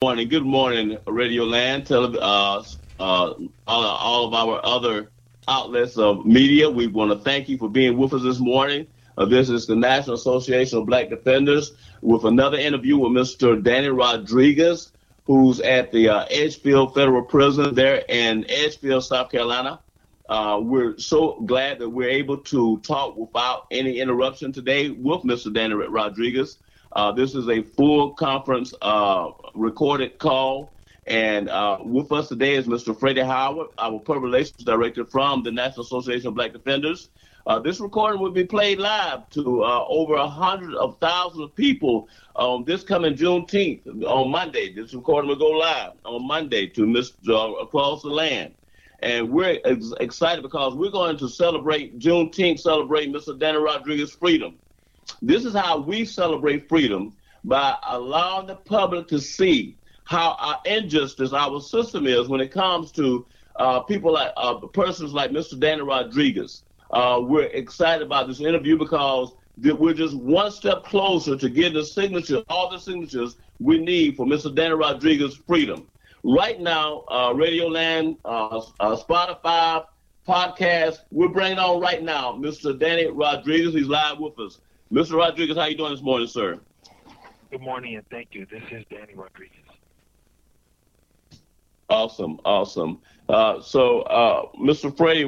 morning. Good morning, Radio Land, uh, uh, all, all of our other outlets of media. We want to thank you for being with us this morning. Uh, this is the National Association of Black Defenders with another interview with Mr. Danny Rodriguez, who's at the uh, Edgefield Federal Prison there in Edgefield, South Carolina. Uh, we're so glad that we're able to talk without any interruption today with Mr. Danny Rodriguez. Uh, this is a full conference uh, recorded call. And uh, with us today is Mr. Freddie Howard, our public relations director from the National Association of Black Defenders. Uh, this recording will be played live to uh, over a hundred of thousands of people um, this coming Juneteenth on Monday. This recording will go live on Monday to Mr. Uh, across the land. And we're ex- excited because we're going to celebrate Juneteenth, celebrate Mr. Danny Rodriguez freedom. This is how we celebrate freedom by allowing the public to see how our injustice, our system is when it comes to uh, people like uh, persons like Mr. Danny Rodriguez. Uh, we're excited about this interview because we're just one step closer to getting the signature, all the signatures we need for Mr. Danny Rodriguez's freedom. Right now, uh, Radio Land, uh, uh, Spotify, podcast, we're bringing on right now Mr. Danny Rodriguez. He's live with us. Mr. Rodriguez, how you doing this morning, sir? Good morning, and thank you. This is Danny Rodriguez. Awesome, awesome. Uh, so, uh, Mr. Freddie,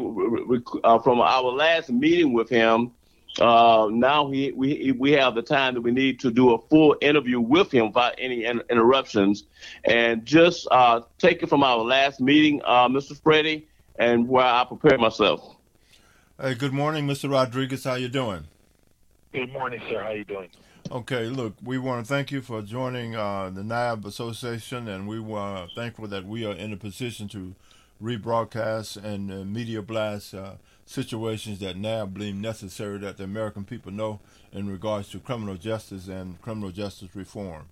uh, from our last meeting with him, uh, now we, we we have the time that we need to do a full interview with him without any in- interruptions, and just uh, take it from our last meeting, uh, Mr. Freddie, and where I prepare myself. Hey, good morning, Mr. Rodriguez. How you doing? Good morning, sir. How you doing? Okay, look, we want to thank you for joining uh, the NAB Association, and we are thankful that we are in a position to rebroadcast and uh, media blast uh, situations that NAB believe necessary that the American people know in regards to criminal justice and criminal justice reform.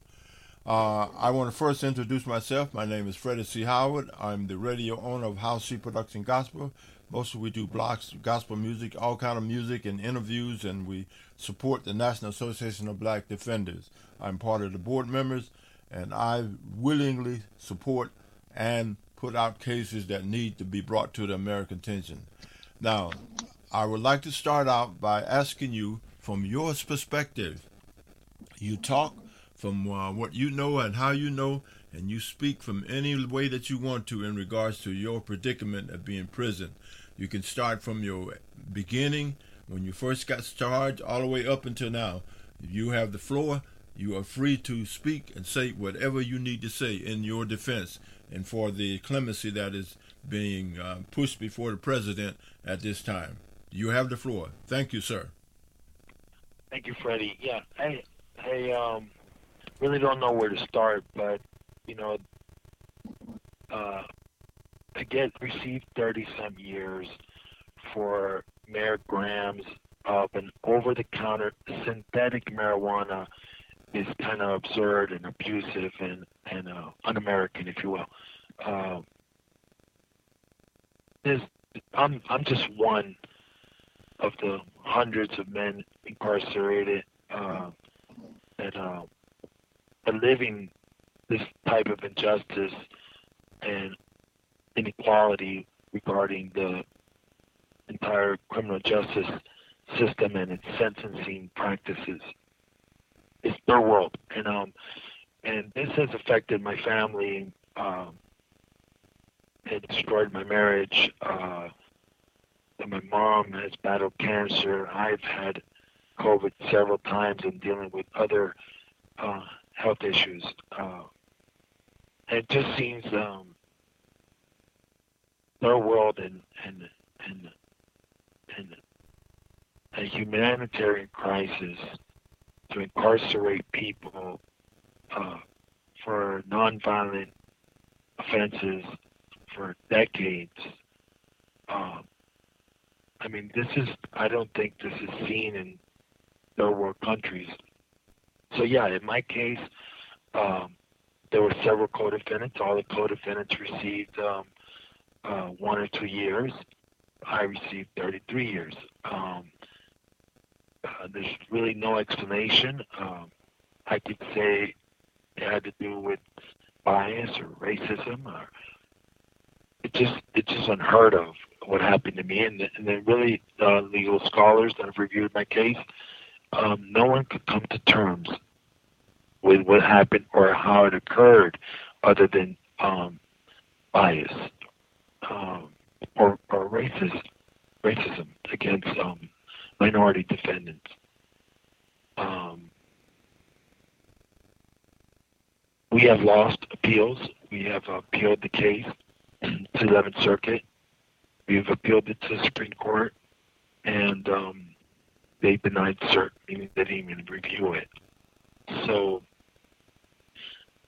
Uh, I want to first introduce myself. My name is Freddie C. Howard. I'm the radio owner of House C Production Gospel. Mostly we do blocks, gospel music, all kind of music and interviews, and we support the National Association of Black Defenders. I'm part of the board members, and I willingly support and put out cases that need to be brought to the American attention. Now, I would like to start out by asking you, from your perspective, you talk from uh, what you know and how you know, and you speak from any way that you want to in regards to your predicament of being prison. You can start from your beginning when you first got started all the way up until now. You have the floor. You are free to speak and say whatever you need to say in your defense and for the clemency that is being uh, pushed before the president at this time. You have the floor. Thank you, sir. Thank you, Freddie. Yeah, I, I um, really don't know where to start, but you know, uh, to get received 30 some years for mere grams of an over-the-counter synthetic marijuana is kind of absurd and abusive and and uh, un-American, if you will. Uh, I'm I'm just one of the hundreds of men incarcerated uh, that uh, are living this type of injustice and inequality regarding the entire criminal justice system and its sentencing practices. It's their world, and um, and this has affected my family. Um, it destroyed my marriage. Uh, my mom has battled cancer. I've had COVID several times and dealing with other uh, health issues. Uh, it just seems um, their world and and and and a humanitarian crisis to incarcerate people uh, for nonviolent offenses for decades. Um, I mean, this is, I don't think this is seen in third world countries. So, yeah, in my case, um, there were several co-defendants. All the co-defendants received um, uh, one or two years. I received 33 years. Um, uh, there's really no explanation. Um, I could say it had to do with bias or racism or it just it's just unheard of what happened to me and, and then really uh, legal scholars that have reviewed my case um, no one could come to terms with what happened or how it occurred other than um, bias um, or, or racist, racism against um, minority defendants. Um, we have lost appeals. We have appealed the case to the 11th Circuit. We've appealed it to the Supreme Court, and um, they denied cert, meaning they didn't even review it. So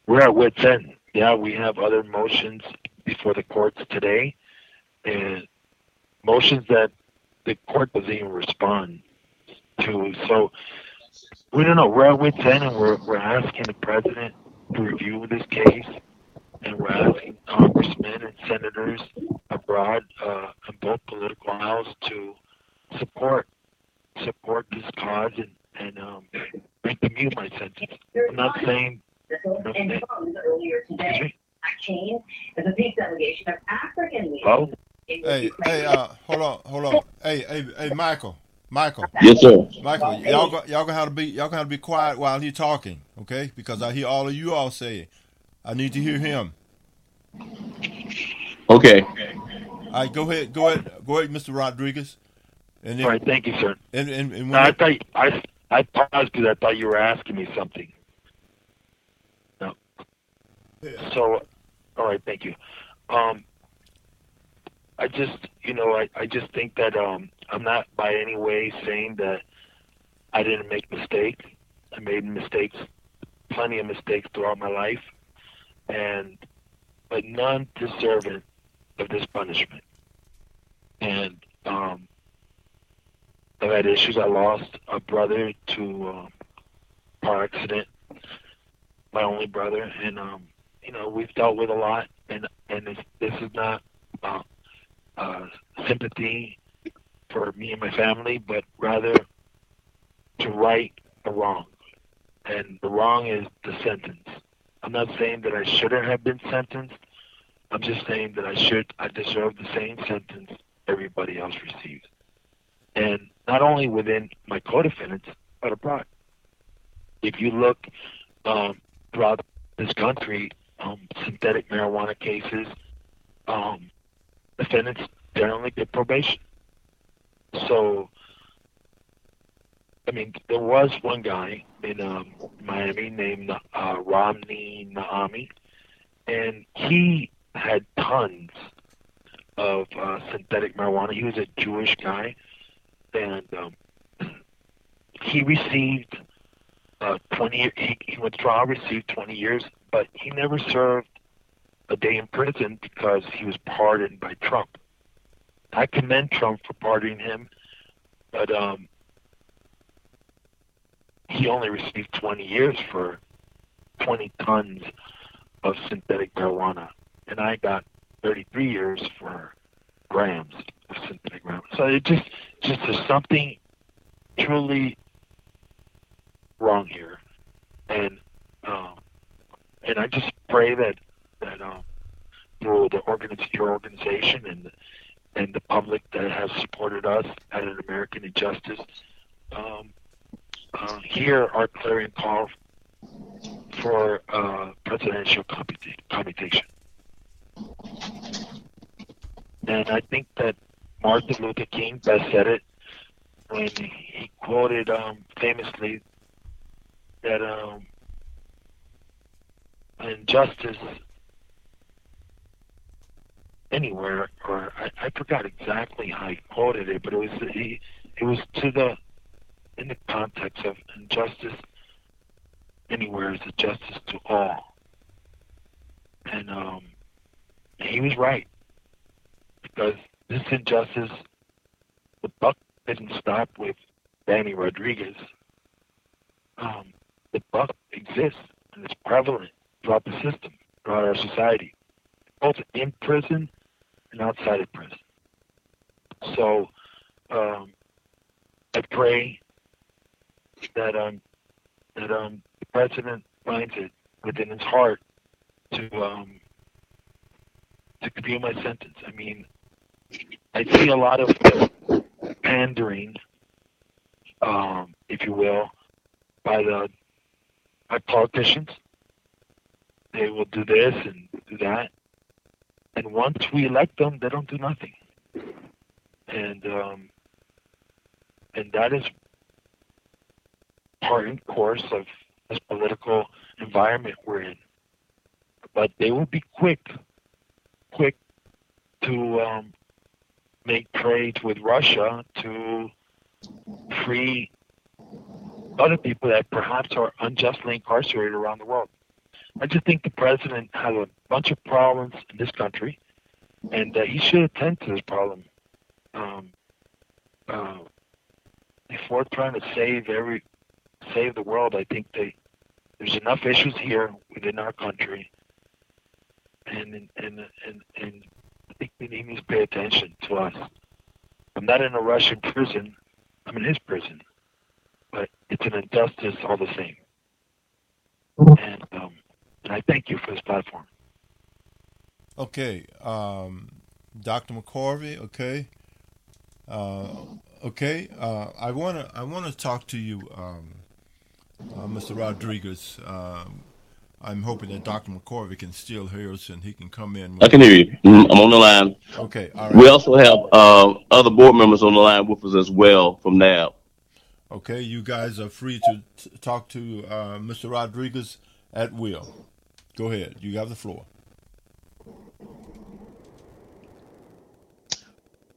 we're at wit's end. Yeah, we have other motions before the courts today, and motions that the court doesn't even respond to. So we don't know. We're at wit's end, and we're we're asking the president to review this case, and we're asking congressmen and senators abroad uh, on both political aisles to support support this cause and and um, commute my sentence. I'm not saying. Earlier today, Chain is a big delegation of African leaders. Oh, Hey, hey, uh, hold on, hold on. Hey, hey, hey, Michael, Michael, Yes, sir. Michael. Y'all, go, y'all gonna have to be, y'all gonna have to be quiet while he's talking, okay? Because I hear all of you all say it. I need to hear him. Okay. All right, go ahead, go ahead, go ahead, Mr. Rodriguez. And then, all right. Thank you, sir. and, and, and No, I thought I I paused because I thought you were asking me something. No. So, all right. Thank you. Um, I just, you know, I, I just think that um, I'm not by any way saying that I didn't make mistakes. I made mistakes, plenty of mistakes throughout my life, and but none deserving of this punishment. And um, I've had issues. I lost a brother to uh, car accident, my only brother, and um, you know we've dealt with a lot, and and this, this is not uh, uh, sympathy for me and my family, but rather to right a wrong, and the wrong is the sentence. I'm not saying that I shouldn't have been sentenced. I'm just saying that I should, I deserve the same sentence everybody else receives and not only within my co-defendants, but abroad. If you look um, throughout this country, um, synthetic marijuana cases, um, defendants generally get probation. So, I mean, there was one guy in um, Miami named uh, Romney Naami, and he had tons of uh, synthetic marijuana. He was a Jewish guy and um, he received uh, 20 he, he went to trial received 20 years but he never served a day in prison because he was pardoned by Trump. I commend Trump for pardoning him but um, he only received 20 years for 20 tons of synthetic marijuana and I got 33 years for grams of synthetic marijuana. So it just just there's something truly wrong here, and um, and I just pray that that um, through the organiz- your organization and and the public that has supported us at an American Injustice, um, uh, hear our clarion call for uh, presidential commuta- commutation. And I think that Martin Luther King best said it when he quoted um, famously that um, injustice anywhere, or I, I forgot exactly how he quoted it, but it was he, it was to the in the context of injustice anywhere is a justice to all, and um, he was right because this injustice, the buck didn't stop with Danny Rodriguez. Um, the buck exists and it's prevalent throughout the system, throughout our society, both in prison and outside of prison. So um, I pray that um, that um, the president finds it within his heart to um, to commute my sentence. I mean, I see a lot of pandering, um, if you will, by the by politicians. They will do this and do that, and once we elect them, they don't do nothing. And um, and that is part and course of this political environment we're in. But they will be quick, quick to um, make trades with Russia to free other people that perhaps are unjustly incarcerated around the world. I just think the president has a bunch of problems in this country, and uh, he should attend to this problem um, uh, before trying to save every save the world. I think they there's enough issues here within our country, and and and and, and I think we need to pay attention to us. I'm not in a Russian prison. I'm in his prison, but it's an injustice all the same. And um, and I thank you for this platform. Okay, um, Dr. McCorvey. Okay, uh, okay. Uh, I wanna I wanna talk to you, um, uh, Mr. Rodriguez. Um, I'm hoping that Dr. McCorvey can still hear us and he can come in. I can hear you. Mhm, I'm on the line. Okay, all right. We also have uh, other board members on the line with us as well from NAB. Okay, you guys are free to t- talk to uh, Mr. Rodriguez at will. Go ahead. You have the floor.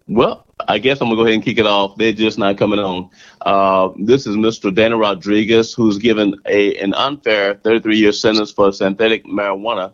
Well, I guess I'm gonna go ahead and kick it off. They're just not coming on. Uh, this is Mr. Danny Rodriguez, who's given a an unfair 33 year sentence for synthetic marijuana.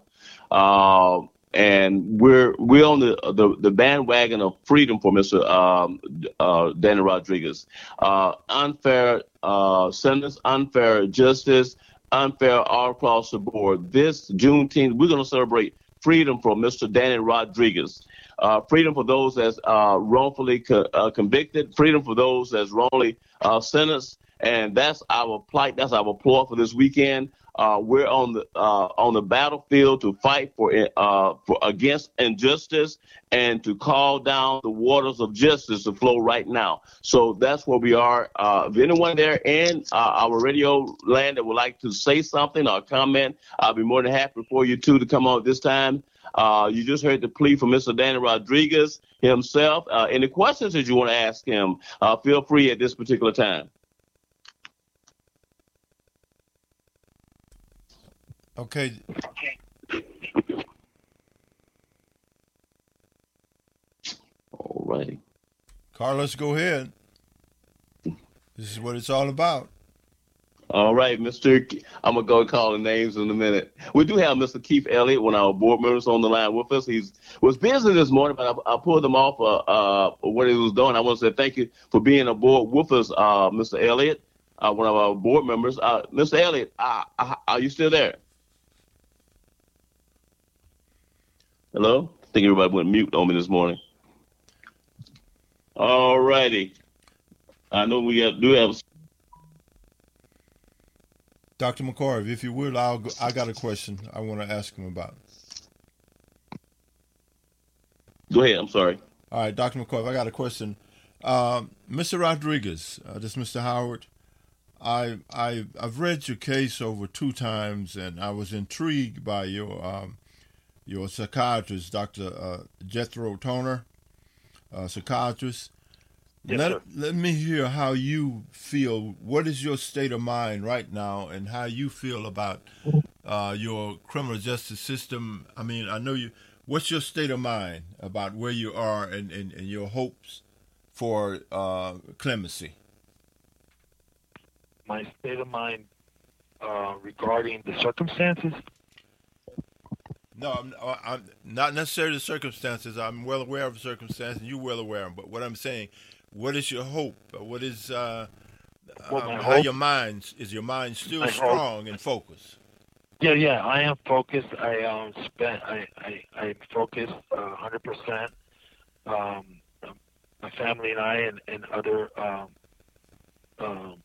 Uh, and we're we're on the, the the bandwagon of freedom for Mr. Um, uh, Danny Rodriguez. Uh, unfair uh, sentence, unfair justice, unfair all across the board. This Juneteenth, we're going to celebrate freedom for Mr. Danny Rodriguez. Uh, freedom for those that's uh, wrongfully co- uh, convicted, freedom for those that's wrongly uh, sentenced, and that's our plight. That's our ploy for this weekend. Uh, we're on the uh, on the battlefield to fight for uh, for against injustice and to call down the waters of justice to flow right now. So that's where we are. Uh, if anyone there in uh, our radio land that would like to say something or comment, I'll be more than happy for you two to come on this time. Uh, you just heard the plea from Mr. Danny Rodriguez himself. Any questions that you want to ask him, feel free at this particular time. Okay, All righty. Carlos, go ahead. This is what it's all about. All right, Mr. Ke- I'm gonna go call the names in a minute. We do have Mr. Keith Elliott, one of our board members, on the line with us. He's was busy this morning, but I, I pulled him off uh, uh, what he was doing. I want to say thank you for being aboard with us, uh, Mr. Elliott, uh, one of our board members. Uh, Mr. Elliott, uh, are you still there? Hello? I think everybody went mute on me this morning. All righty. I know we have, do have Dr. McCorvey, if you will, I'll go, I got a question I want to ask him about. Go ahead. I'm sorry. All right, Dr. McCorvey, I got a question. Um, Mr. Rodriguez, uh, this is Mr. Howard. I I I've read your case over two times, and I was intrigued by your um, your psychiatrist, Dr. Uh, Jethro Toner, uh, psychiatrist. Yes, let, sir. let me hear how you feel. What is your state of mind right now, and how you feel about uh, your criminal justice system? I mean, I know you. What's your state of mind about where you are and, and, and your hopes for uh, clemency? My state of mind uh, regarding the circumstances. No, I'm, I'm not necessarily the circumstances. I'm well aware of the circumstances. You're well aware of them. But what I'm saying, what is your hope? What is uh, Well, um, how your mind is your mind still My hope- strong and focused? Yeah, yeah, I am focused. I um spent I I I'm focused uh, hundred percent. Um, my family and I and and other um, um,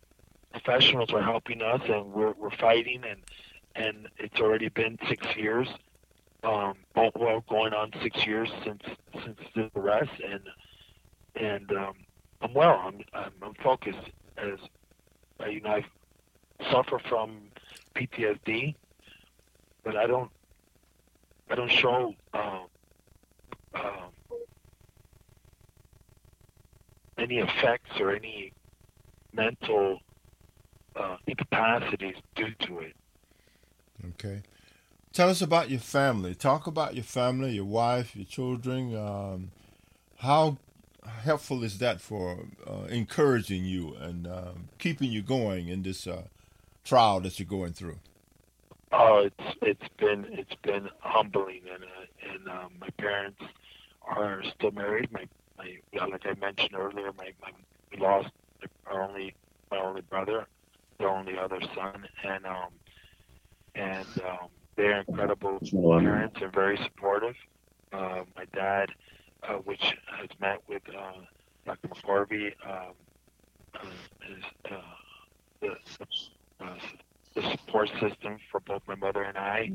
professionals are helping us, and we're we're fighting, and and it's already been six years. Um, well, going on six years since since the arrest, and and um, I'm well. I'm, I'm I'm focused as uh, you know I suffer from PTSD, but I don't I don't show uh, uh, any effects or any mental uh, incapacities due to it. Okay. Tell us about your family. Talk about your family, your wife, your children. Um, how helpful is that for uh, encouraging you and um, keeping you going in this uh, trial that you're going through? Oh, it's it's been it's been humbling, and uh, and um, my parents are still married. My my like I mentioned earlier, my, my we lost our only my only brother, the only other son, and um and um, they're incredible parents and very supportive. Uh, my dad, uh, which has met with uh, Dr. McCorvey, um, uh, is uh, the, uh, the support system for both my mother and I,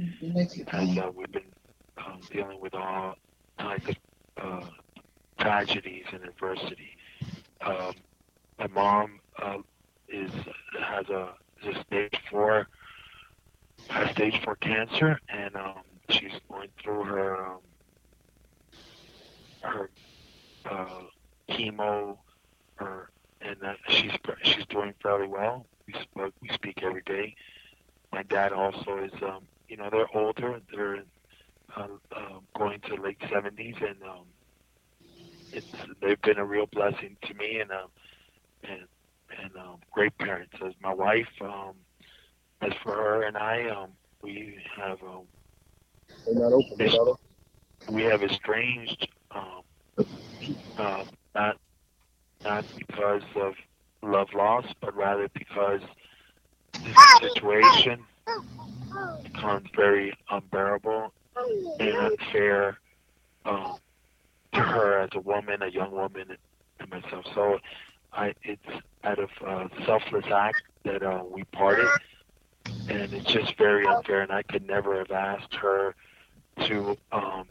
as uh, we've been um, dealing with all kinds of uh, tragedies and adversity. Um, my mom uh, is has a, is a stage four has stage four cancer, and um, she's going through her um, her uh, chemo, her and uh, she's she's doing fairly well. We speak, we speak every day. My dad also is, um, you know, they're older. They're uh, uh, going to late seventies, and um, it's they've been a real blessing to me, and um, and and um, great parents. As my wife, um, as for her and I, um, we have um, we have estranged, um, uh, not not because of love lost, but rather because this situation becomes very unbearable and unfair um, to her as a woman, a young woman, and myself. So, I it's out of uh, selfless act that uh, we parted, and it's just very unfair. And I could never have asked her to um,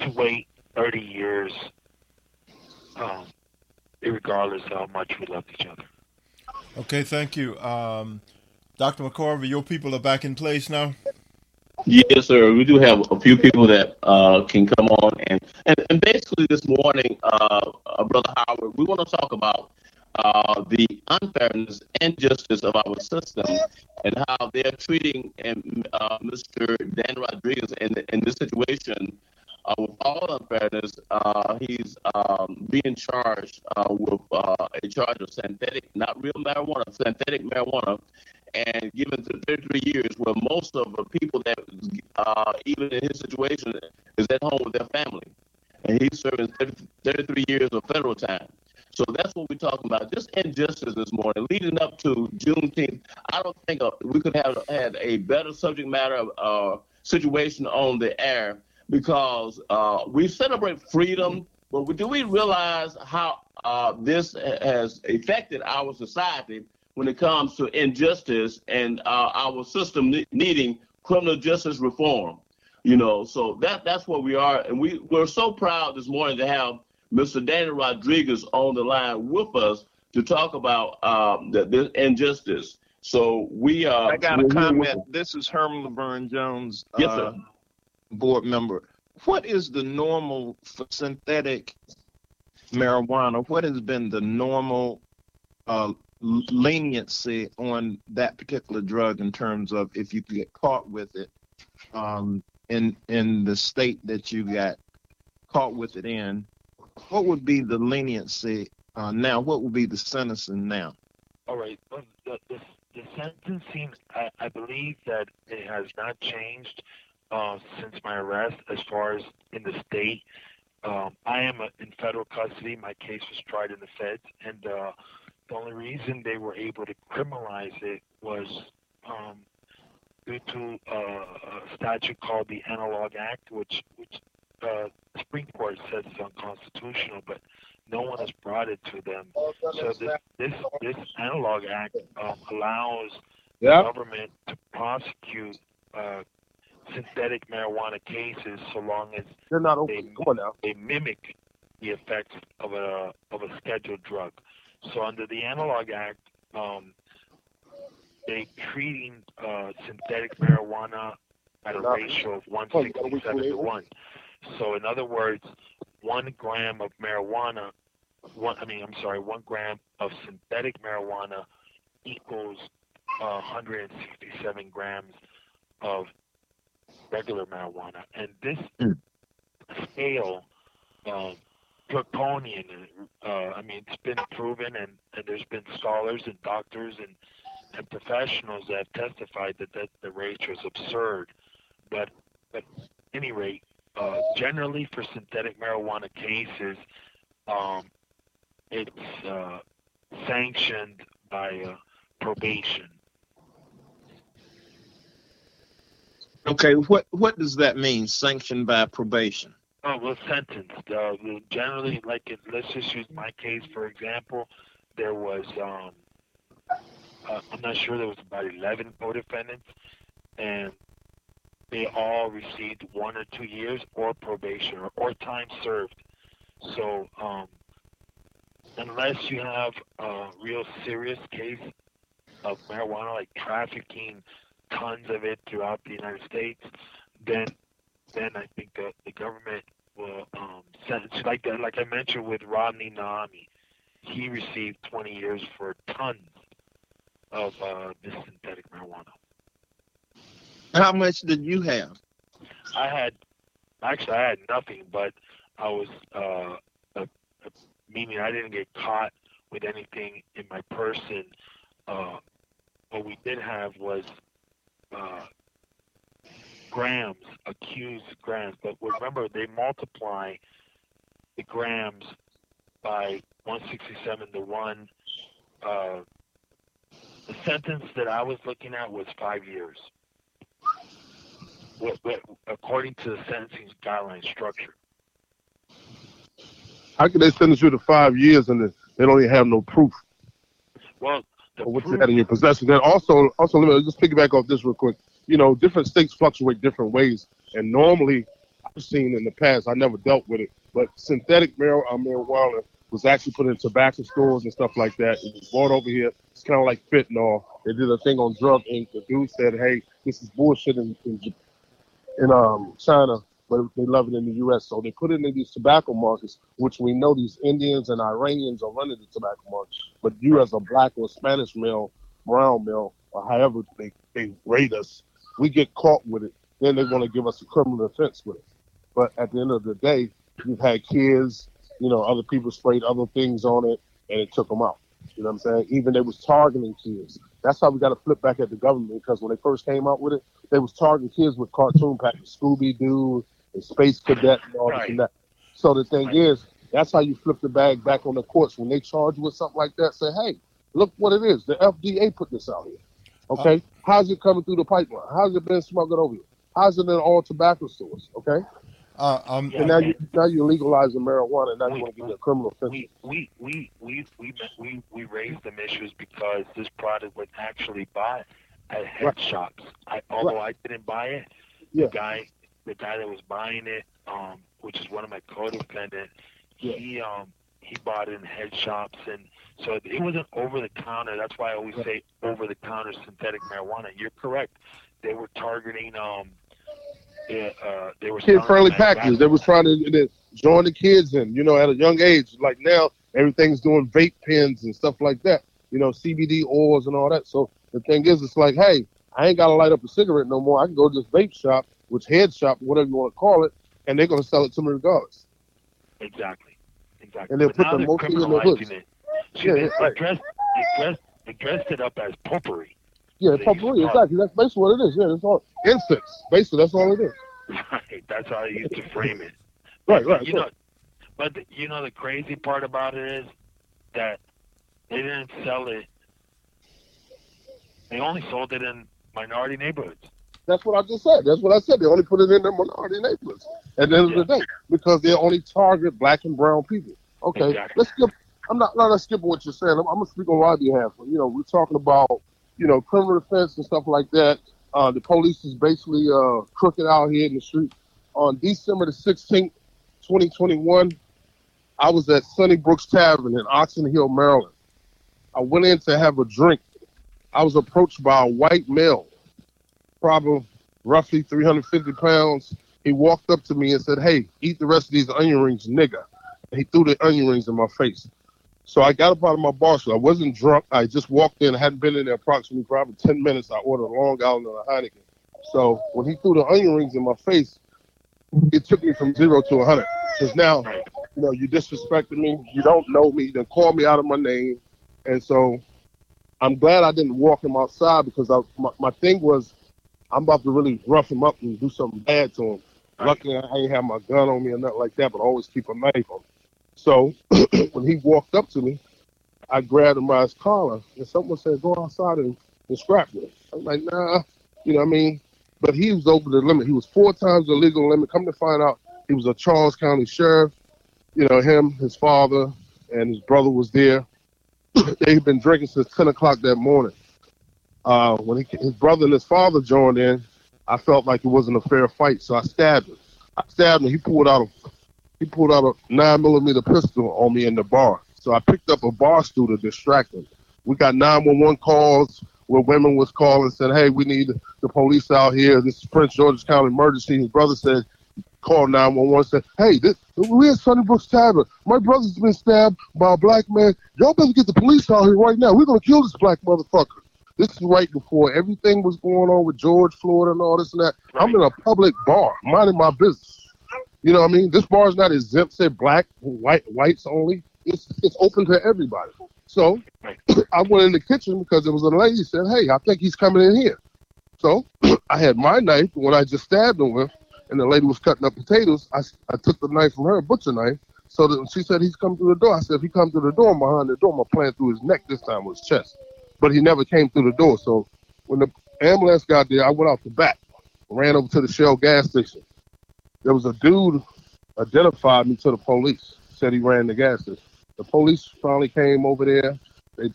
to wait 30 years, um, regardless of how much we loved each other. Okay, thank you. Um, Dr. McCorvey, your people are back in place now? Yes, sir. We do have a few people that uh, can come on. And, and, and basically, this morning, uh, uh, Brother Howard, we want to talk about uh, the unfairness and justice of our system and how they're treating uh, Mr. Dan Rodriguez in, in this situation uh, with all unfairness, uh, he's um, being charged uh, with uh, a charge of synthetic, not real marijuana, synthetic marijuana, and given to 33 years, where most of the people that, even in his situation, is at home with their family. And he's serving 30, 33 years of federal time. So that's what we're talking about. Just injustice this morning, leading up to Juneteenth. I don't think uh, we could have had a better subject matter uh, situation on the air because uh, we celebrate freedom, but do we realize how uh, this has affected our society when it comes to injustice and uh, our system needing criminal justice reform? You know, so that that's where we are, and we we're so proud this morning to have Mr. Daniel Rodriguez on the line with us to talk about um, the, this injustice. So we uh, I got a comment. This is Herman Laverne Jones. Yes, sir. Uh, board member. What is the normal for synthetic marijuana? What has been the normal uh, leniency on that particular drug in terms of if you get caught with it um, in in the state that you got caught with it in? What would be the leniency uh, now? What would be the sentencing now? All right. Well, the, the, the sentencing, I, I believe that it has not changed uh, since my arrest as far as in the state. Um, I am a, in federal custody. My case was tried in the feds, and uh, the only reason they were able to criminalize it was um, due to uh, a statute called the Analog Act, which which uh, the Supreme Court says is unconstitutional, but no one has brought it to them. So this this, this Analog Act um, allows yep. the government to prosecute uh, synthetic marijuana cases so long as They're not They- open. Come on now. they mimic the effects of a of a scheduled drug. So under the Analog Act, um, they treating uh, synthetic marijuana at a ratio of Oh, gotta wait 167 to 1. So in other words, one gram of marijuana, one I mean I'm sorry, one gram of synthetic marijuana equals uh, 167 grams of regular marijuana, and this Mm. scale um, draconian. Uh, I mean, it's been proven, and, and there's been scholars and doctors and, and professionals that have testified that, that the ratio is absurd. But at any rate, uh, generally for synthetic marijuana cases, um, it's uh, sanctioned by uh, probation. Okay, what what does that mean? Sanctioned by probation. Oh, well, sentenced. Uh, generally, like, it, let's just use my case for example. There was, um, uh, I'm not sure, there was about 11 co-defendants, and they all received one or two years or probation or, or time served. So, um, unless you have a real serious case of marijuana, like trafficking tons of it throughout the United States, then then I think that the government will um, sentence like. Like I mentioned with Rodney Naami, he received 20 years for tons of uh, this synthetic marijuana. How much did you have? I had actually I had nothing, but I was uh, uh, uh, meaning I didn't get caught with anything in my person. Uh, what we did have was uh, grams, accused grams. But remember, they multiply the grams by 167 to one. Uh, the sentence that I was looking at was five years. What, what, according to the sentencing guideline structure. How can they sentence you to five years and they don't even have no proof Well, the of what you proof, had in your possession? Then also, also let me just piggyback off this real quick. You know, different states fluctuate different ways, and normally I've seen in the past, I never dealt with it, but synthetic uh, marijuana was actually put in tobacco stores and stuff like that. It was brought over here. It's kind of like fentanyl. They did a thing on Drug Inc. The dude said, "Hey, this is bullshit in in, J- in um China, but they love it in the U.S." So they put it in these tobacco markets, which we know these Indians and Iranians are running the tobacco market. But you, as a black or Spanish male, brown male, or however they they rate us, we get caught with it. Then they're going to give us a criminal offense with it. But at the end of the day, you've had kids, you know, other people sprayed other things on it, and it took them out. You know what I'm saying? Even they was targeting kids. That's how we got to flip back at the government because when they first came out with it, they was targeting kids with cartoon packages, Scooby Doo and Space Cadet and all this and that. So the thing Right. is, that's how you flip the bag back on the courts when they charge you with something like that. Say, hey, look what it is. The FDA put this out here. Uh-huh. Okay, how's it coming through the pipeline? How's it been smuggled over here? How's it in all tobacco stores? Okay, Uh, um, Yeah. and now you now you're legalizing marijuana, and now you We- want to give you a criminal offense. we we we we we we we raised them issues because this product was actually bought at head Right. shops. I although I didn't buy it, Yeah. the guy the guy that was buying it, um, which is one of my co-defendants, Yeah. he um he bought it in head shops and so it wasn't over the counter. That's why I always Yeah. say over the counter synthetic marijuana. You're correct. They were targeting um yeah, uh, they were kid friendly packages. They was trying to, to join the kids in, you know, at a young age. Like now, everything's doing vape pens and stuff like that. You know, CBD oils and all that. So the thing is, it's like, hey, I ain't got to light up a cigarette no more. I can go to this vape shop, which head shop, whatever you want to call it, and they're gonna sell it to me regardless. Exactly. Exactly. And they'll But put the they're in the hoods. See, Yeah, they, right. dressed, they dressed, they dressed it up as potpourri. Yeah, use- exactly. That's basically what it is. Yeah, that's all incense. Basically, that's all it is. Right. That's how they used to frame it. Right, right. You know, but the, you know the crazy part about it is that they didn't sell it. They only sold it in minority neighborhoods. That's what I just said. That's what I said. They only put it in their minority neighborhoods at the end of the day because they only target black and brown people. Okay, Exactly. let's skip. I'm not. No, let's skip what you're saying. I'm, I'm gonna speak on my behalf. You know, we're talking about you know criminal defense and stuff like that. Uh, the police is basically uh, crooked out here in the street. On December the 16th, 2021, I was at Sunnybrooks Tavern in Oxon Hill, Maryland. I went in to have a drink. I was approached by a white male, probably roughly 350 pounds. He walked up to me and said, Hey, eat the rest of these onion rings, nigga. And he threw the onion rings in my face. So I got up out of my bar stool. I wasn't drunk. I just walked in. I hadn't been in there approximately probably 10 minutes. I ordered a Long Island and a Heineken. So when he threw the onion rings in my face, it took me from zero to 100. Because now, you know, you disrespected me. You don't know me. You done called me out of my name. And so I'm glad I didn't walk him outside because I, my, my thing was I'm about to really rough him up and do something bad to him. Luckily, I ain't have my gun on me or nothing like that, but I always keep a knife on me. So when he walked up to me, I grabbed him by his collar, and someone said, "Go outside and, and scrap me." I'm like, "Nah," you know what I mean? But he was over the limit. He was four times the legal limit. Come to find out, he was a Charles County sheriff. You know, him, his father, and his brother was there. They'd been drinking since ten o'clock that morning. Uh, when he, his brother and his father joined in, I felt like it wasn't a fair fight, so I stabbed him. I stabbed him. He pulled out a he pulled out a nine millimeter pistol on me in the bar. So I picked up a bar stool to distract him. We got 911 calls where women was calling and said, "Hey, we need the police out here. This is Prince George's County emergency." His brother said, "Call 911." Said, "Hey, this, we at Sunnybrooks Tavern. My brother's been stabbed by a black man. Y'all better get the police out here right now. We're gonna kill this black motherfucker." This is right before everything was going on with George Floyd and all this and that. I'm in a public bar, minding my business. You know what I mean? This bar is not exempt, say black, white, whites only. It's it's open to everybody. So I went in the kitchen because there was a lady said, "Hey, I think he's coming in here." So I had my knife, when I just stabbed him with, and the lady was cutting up potatoes. I, I took the knife from her, butcher knife. So that she said he's come through the door. I said if he comes through the door, I'm behind the door. I'm playing through his neck. This time with his chest, but he never came through the door. So when the ambulance got there, I went out the back, ran over to the Shell gas station there was a dude identified me to the police. Said he ran the gas station. The police finally came over there. They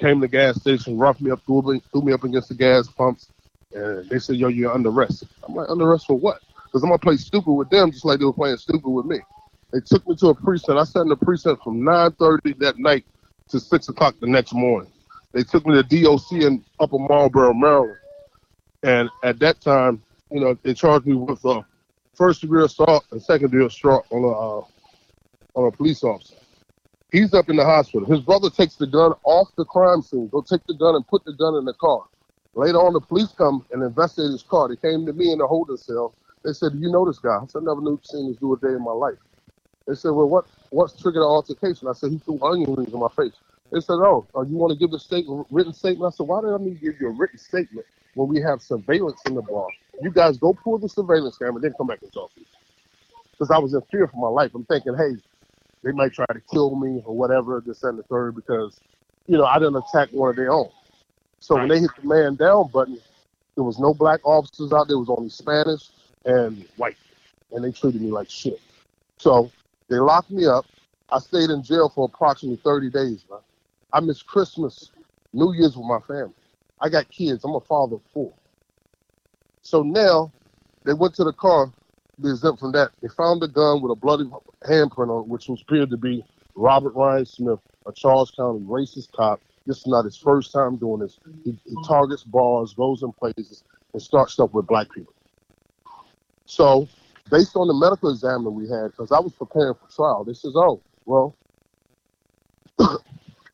came to the gas station, roughed me up, threw me, threw me up against the gas pumps, and they said, "Yo, you're under arrest." I'm like, "Under arrest for what?" Because I'm gonna play stupid with them, just like they were playing stupid with me. They took me to a precinct. I sat in the precinct from 9:30 that night to six o'clock the next morning. They took me to DOC in Upper Marlboro, Maryland, and at that time, you know, they charged me with uh, first degree assault and second degree assault on a uh, on a police officer. He's up in the hospital. His brother takes the gun off the crime scene. Go take the gun and put the gun in the car. Later on, the police come and investigate his car. They came to me in the holding cell. They said, "Do you know this guy?" I said, "I never knew seen this do a day in my life." They said, "Well, what what's triggered the altercation?" I said, "He threw onion rings in my face." They said, "Oh, uh, you want to give a statement, written statement?" I said, "Why did I need to give you a written statement when we have surveillance in the bar?" You guys go pull the surveillance camera, then come back and talk to me. Because I was in fear for my life. I'm thinking, hey, they might try to kill me or whatever, this and the third, because, you know, I didn't attack one of their own. So when they hit the man down button, there was no black officers out there. It was only Spanish and white. And they treated me like shit. So they locked me up. I stayed in jail for approximately 30 days, man. I missed Christmas, New Year's with my family. I got kids. I'm a father of four. So now they went to the car be exempt from that. They found a gun with a bloody handprint on it, which was appeared to be Robert Ryan Smith, a Charles County racist cop. This is not his first time doing this. He, he targets bars, goes in places, and starts stuff with black people. So, based on the medical examiner we had, because I was preparing for trial, they says, "Oh, well,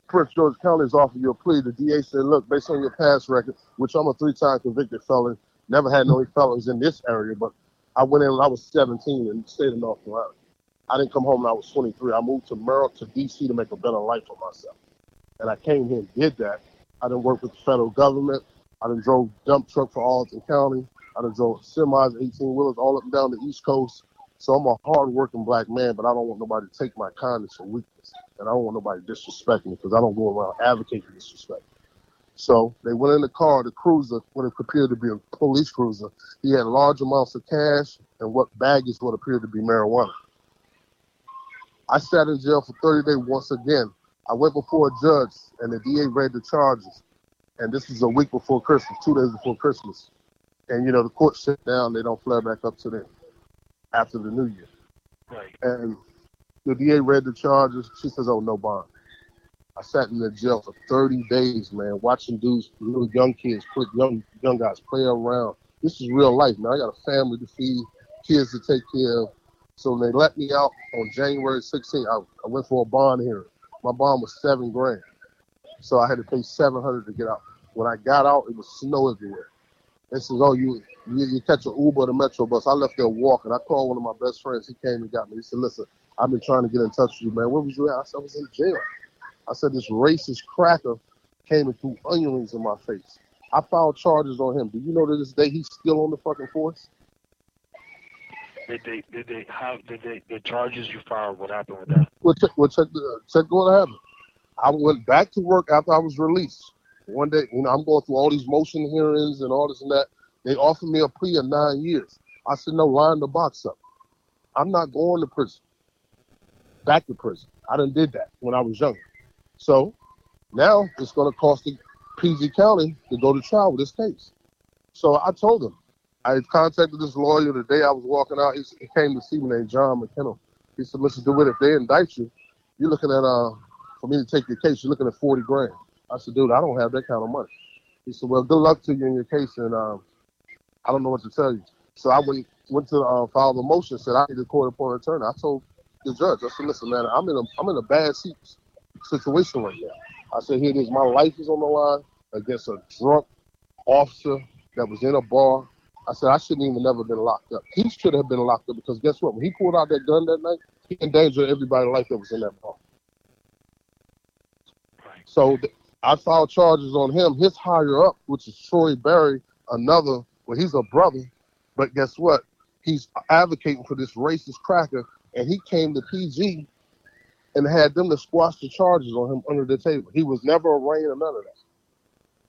Prince George County is offering you a plea." The DA said, "Look, based on your past record, which I'm a three-time convicted felon, Never had no mm-hmm. felons in this area, but I went in when I was 17 and stayed in North Carolina. I didn't come home when I was 23. I moved to Maryland to D.C. to make a better life for myself. And I came here and did that. I didn't work with the federal government. I done drove dump truck for Arlington County. I done drove semis, 18 wheelers all up and down the East Coast. So I'm a hard working black man, but I don't want nobody to take my kindness for weakness. And I don't want nobody to disrespect me because I don't go around advocating disrespect. So they went in the car, the cruiser, what appeared to be a police cruiser. He had large amounts of cash and what baggage what appeared to be marijuana. I sat in jail for 30 days once again. I went before a judge and the DA read the charges. And this is a week before Christmas, two days before Christmas. and you know the court shut down. They don't flare back up to the after the new year. Right. And the DA read the charges. She says, "Oh, no bond." I sat in the jail for 30 days, man, watching dudes, little young kids, put young young guys play around. This is real life, man. I got a family to feed, kids to take care of. So when they let me out on January 16th, I, I went for a bond hearing. My bond was seven grand, so I had to pay 700 to get out. When I got out, it was snow everywhere. They said, "Oh, you you, you catch an Uber or the Metro bus." I left there walking. I called one of my best friends. He came and got me. He said, "Listen, I've been trying to get in touch with you, man. Where was you at?" I said, "I was in jail." I said, "This racist cracker came and threw onion rings in my face." I filed charges on him. Do you know to this day he's still on the fucking force? Did they did they how did they the charges you filed? What happened with that? Well, check, well, check, the, check what happened. I went back to work after I was released. One day, you know, I'm going through all these motion hearings and all this and that. They offered me a plea of nine years. I said, no, line the box up. I'm not going to prison. Back to prison. I done did that when I was younger. So now it's going to cost the PG County to go to trial with this case. So I told him. I contacted this lawyer the day I was walking out. He, came to see me named John McKenna. He said, Mr. DeWitt, if they indict you, you're looking at, uh, for me to take your case, you're looking at 40 grand. I said, dude, I don't have that kind of money. He said, well, good luck to you in your case, and um, I don't know what to tell you. So I went went to uh, file the motion, said I need a court appointed attorney. I told the judge, I said, listen, man, I'm in a I'm in a bad situation right now. I said, here it is, my life is on the line against a drunk officer that was in a bar. I said, I shouldn't even never been locked up. He should have been locked up because guess what? When he pulled out that gun that night, he endangered everybody's life that was in that bar. Right. So th- I filed charges on him. His higher up, which is Troy Barry, another, well, he's a brother, but guess what? He's advocating for this racist cracker, and he came to PG and had them to squash the charges on him under the table. He was never arraigned or none of that.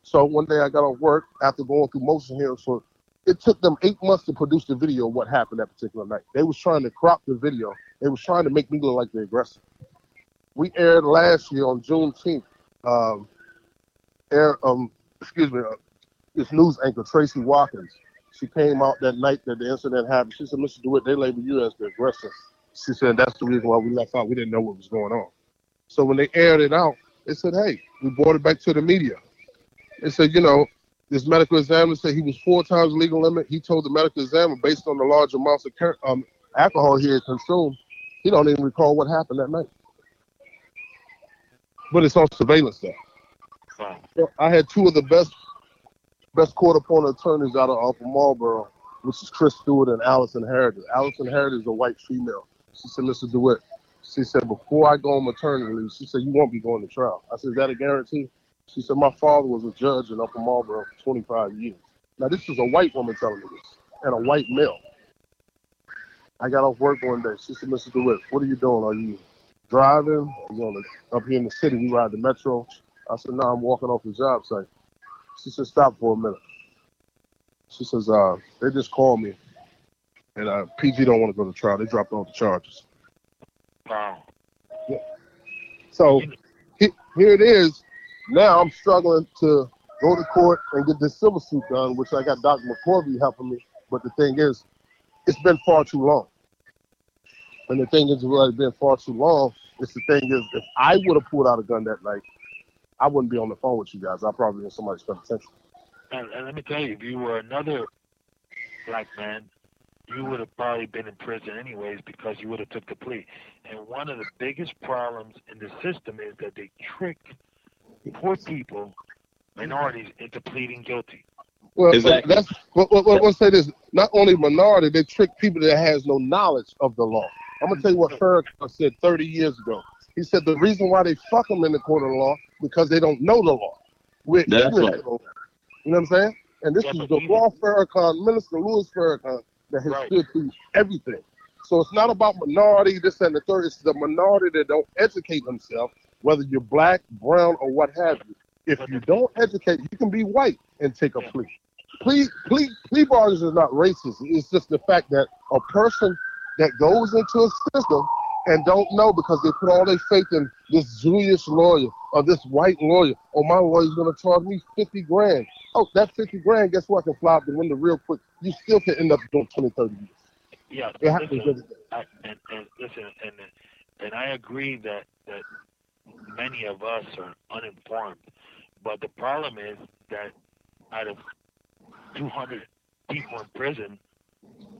So one day I got off work after going through motion hearings for it took them eight months to produce the video of what happened that particular night. They was trying to crop the video. They was trying to make me look like the aggressor. We aired last year on Juneteenth. Um, air, um, excuse me, uh, this news anchor Tracy Watkins. She came out that night that the incident happened. She said, "Mr. DeWitt, they label you as the aggressor." She said that's the reason why we left out. We didn't know what was going on. So when they aired it out, they said, "Hey, we brought it back to the media." They said, "You know, this medical examiner said he was four times legal limit. He told the medical examiner, based on the large amounts of um, alcohol he had consumed, he don't even recall what happened that night. But it's on surveillance though. Wow. So I had two of the best best court appointed attorneys out of Upper Marlboro, which is Chris Stewart and Allison Heritage. Allison Heritage is a white female. She said, Mr. DeWitt, she said, before I go on maternity leave, she said, you won't be going to trial. I said, is that a guarantee? She said, my father was a judge in Upper Marlboro for 25 years. Now, this is a white woman telling me this, and a white male. I got off work one day. She said, Mr. DeWitt, what are you doing? Are you driving? Are you on the, up here in the city? We ride the metro. I said, no, I'm walking off the job site. She said, stop for a minute. She says, uh, they just called me, and uh, PG don't want to go to trial. They dropped all the charges. Wow. So he, here it is. Now I'm struggling to go to court and get this civil suit done, which I got Dr. McCorvey helping me. But the thing is, it's been far too long. And the thing is, it's been far too long. It's the thing is, if I would have pulled out a gun that night, I wouldn't be on the phone with you guys. I'd probably been somebody's paying attention. And, and let me tell you, if you were another black man, you would have probably been in prison anyways because you would have took the plea. And one of the biggest problems in the system is that they trick poor people, minorities, into pleading guilty. Well, Exactly. that's what, what, what, let's say this. Not only minority, they trick people that has no knowledge of the law. I'm gonna tell you what Farrakhan said 30 years ago. He said the reason why they fuck them in the court of law because they don't know the law. We're That's right. of the law. You know what I'm saying? And this Yeah, is the law raw Farrakhan, Minister Louis Farrakhan, that has Right. stood through everything. So it's not about minority, this and the third. It's the minority that don't educate themselves, whether you're black, brown, or what have you. If you don't educate, you can be white and take a plea. Plea, plea, plea bargains is not racist. It's just the fact that a person that goes into a system and don't know because they put all their faith in this Jewish lawyer or this white lawyer, or my lawyer's to charge me 50 grand. Oh, that 50 grand, guess what? I Can fly out the window real quick. You still can end up doing 20, 30 years. Yeah, It happens listen. I, and, and listen, and and I agree that that many of us are uninformed, but the problem is that out of 200 people in prison,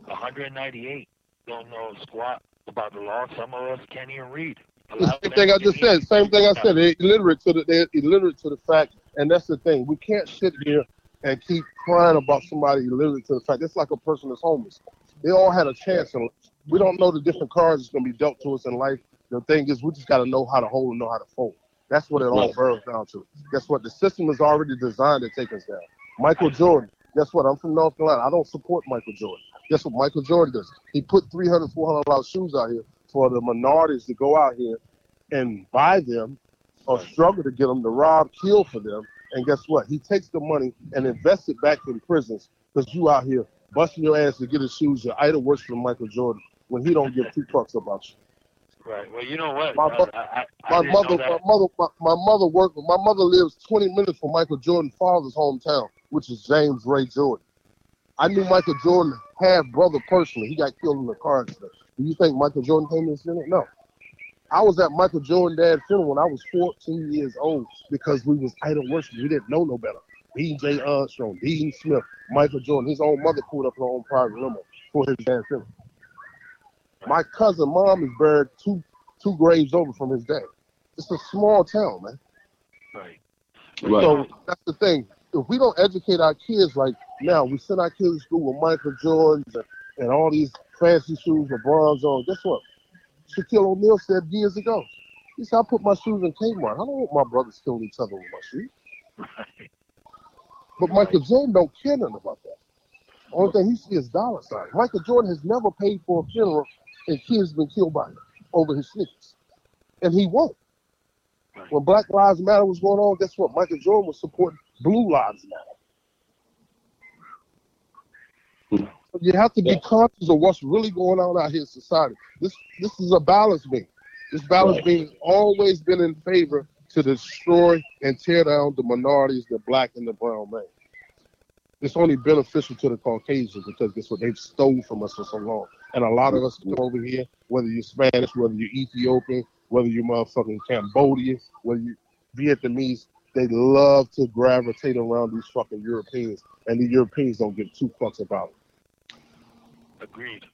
198 don't know squat about the law. Some of us can't even read. The same thing I just said. Same thing I said. They're illiterate to the they're illiterate to the fact, and that's the thing. We can't sit here and keep crying about somebody illiterate to the fact. It's like a person that's homeless. They all had a chance, and we don't know the different cards that's going to be dealt to us in life. The thing is, we just got to know how to hold and know how to fold. That's what it all boils down to. Guess what? The system is already designed to take us down. Michael Jordan. Guess what? I'm from North Carolina. I don't support Michael Jordan. Guess what Michael Jordan does? He put 300 $400 shoes out here for the minorities to go out here and buy them or struggle to get them to rob, kill for them. And guess what? He takes the money and invests it back in prisons because you out here busting your ass to get his shoes. You're idle worse than Michael Jordan when he don't give two fucks about you. Right. Well, you know what? My Uh, mo- I, I, I My mother, my mother, my, my mother worked. My mother lives 20 minutes from Michael Jordan's father's hometown, which is James Ray Jordan. I knew Michael Jordan half brother personally. He got killed in a car accident. Do you think Michael Jordan came to his funeral? No. I was at Michael Jordan dad's funeral when I was 14 years old because we was idol worship. We didn't know no better. B.J. Armstrong, uh, Dean Smith, Michael Jordan. His own mother pulled up her own private limo for his dad's funeral. My cousin mom is buried two two graves over from his dad. It's a small town, man. Right. Right. So that's the thing. If we don't educate our kids like now, we send our kids to school with Michael Jordan and, and all these fancy shoes with bronze on. Guess what? Shaquille O'Neal said years ago. He said, I put my shoes in Kmart. I don't want my brothers killing each other with my shoes. Right. But Michael Jordan don't care nothing about that. Only thing he sees is dollar signs. Michael Jordan has never paid for a funeral and kids been killed by him over his sneakers. And he won't. Right. When Black Lives Matter was going on, guess what? Michael Jordan was supporting Blue Lives Matter. Hmm. So you have to be Yeah. conscious of what's really going on out here in society. This this is a balance beam. This balance Right. beam always been in favor to destroy and tear down the minorities, the black and the brown man. It's only beneficial to the Caucasians because guess what? They've stole from us for so long. And a lot of us come over here, whether you're Spanish, whether you're Ethiopian, whether you're motherfucking Cambodian, whether you're Vietnamese, they love to gravitate around these fucking Europeans. And the Europeans don't give two fucks about it. Agreed.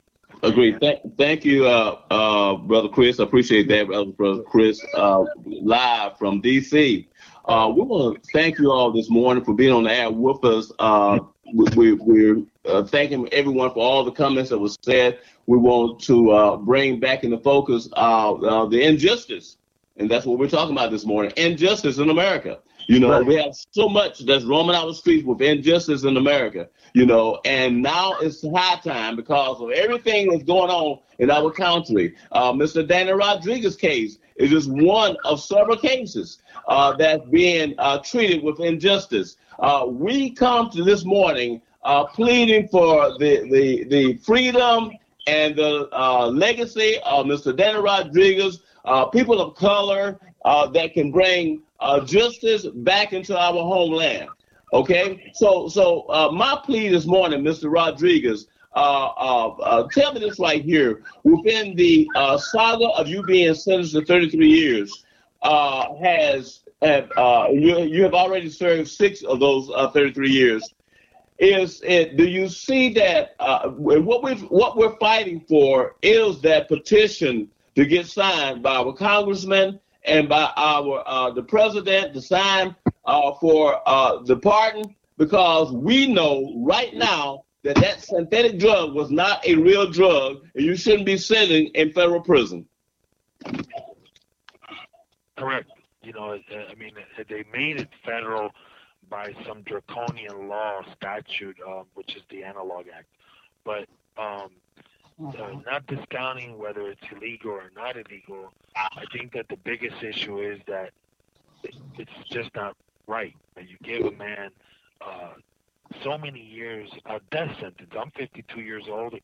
Agreed. Thank, you, uh, uh, brother Chris. I appreciate that, brother, Chris. Uh, live from DC. Uh, we want to thank you all this morning for being on the air with us. Uh, we, we, we're uh, thanking everyone for all the comments that was said. We want to bring back into focus the injustice, and that's what we're talking about this morning. Injustice in America. You know, Right. we have so much that's roaming out the streets with injustice in America. You know, and now it's high time because of everything that's going on in our country. Uh, Mr. Dana Rodriguez case is just one of several cases uh, that's being uh, treated with injustice. Uh, we come to this morning uh, pleading for the, the, the freedom and the uh, legacy of Mr. Dana Rodriguez, uh, people of color uh, that can bring uh, justice back into our homeland. Okay, so so uh, my plea this morning, Mr. Rodriguez, uh, uh, uh, tell me this right here. Within the saga of you being sentenced to 33 years, has have, you, you have already served six of those uh, 33 years. Is it? Do you see that what we what we're fighting for is that petition to get signed by our congressman and by our uh, the president to sign uh, for uh, the pardon because we know right now that that synthetic drug was not a real drug and you shouldn't be sitting in federal prison. Correct. You know, I mean, they made it federal by some draconian law statute, um, which is the Analog Act. But um, uh, not discounting whether it's illegal or not illegal, I think that the biggest issue is that it's just not right. That you give a man uh, so many years a death sentence. I'm 52 years old,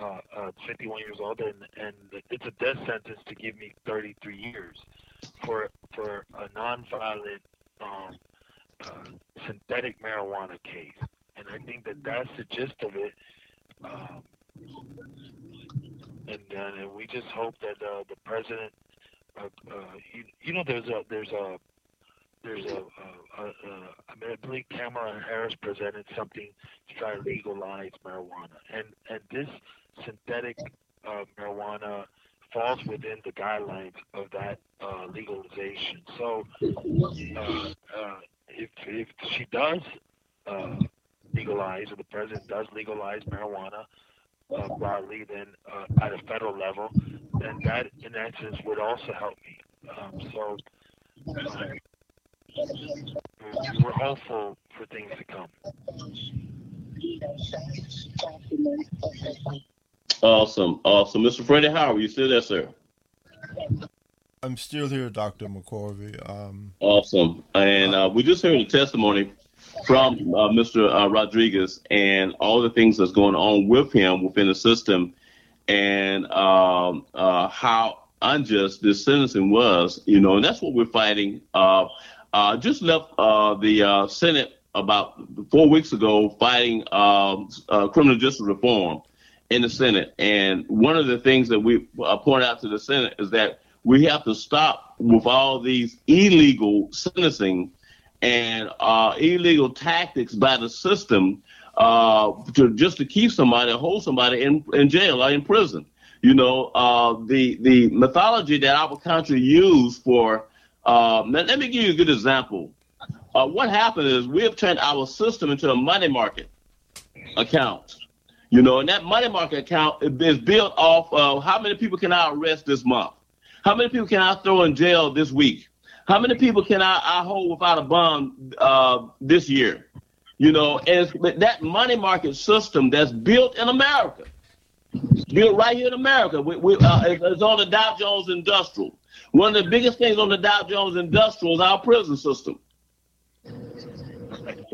uh, uh, 51 years old, and, and it's a death sentence to give me 33 years for for a nonviolent um, uh, synthetic marijuana case, and I think that that's the gist of it. Um, and, uh, and we just hope that uh, the president, uh, uh, you, you know, there's a there's a there's a, a, a, I mean, I believe Kamala Harris presented something to try to legalize marijuana, and and this synthetic uh, marijuana falls within the guidelines of that uh, legalization. So, uh, uh, if if she does uh, legalize, or the president does legalize marijuana uh, broadly, then uh, at a federal level, then that in essence would also help me. Um, so. Um, we're hopeful for things to come. Awesome, awesome, Mr. Freddie Howard, you still there, sir? I'm still here, Dr. McCorvey. Um, awesome, and uh, we just heard a testimony from uh, Mr. Uh, Rodriguez and all the things that's going on with him within the system, and um, uh, how unjust this sentencing was. You know, and that's what we're fighting. Uh, uh, just left uh, the Senate about four weeks ago fighting um, criminal justice reform in the Senate. And one of the things that we point out to the Senate is that we have to stop with all these illegal sentencing and uh, illegal tactics by the system to just to keep somebody, hold somebody in, in jail or in prison. You know, the the mythology that our country used for let, let, me give you a good example. Uh, what happened is we have turned our system into a money market account. You know, and that money market account is built off of how many people can I arrest this month? How many people can I throw in jail this week? How many people can I, I hold without a bond uh, this year? You know, and that money market system that's built in America, built right here in America. We, we, uh, it's on the Dow Jones Industrial. One of the biggest things on the Dow Jones Industrial is our prison system.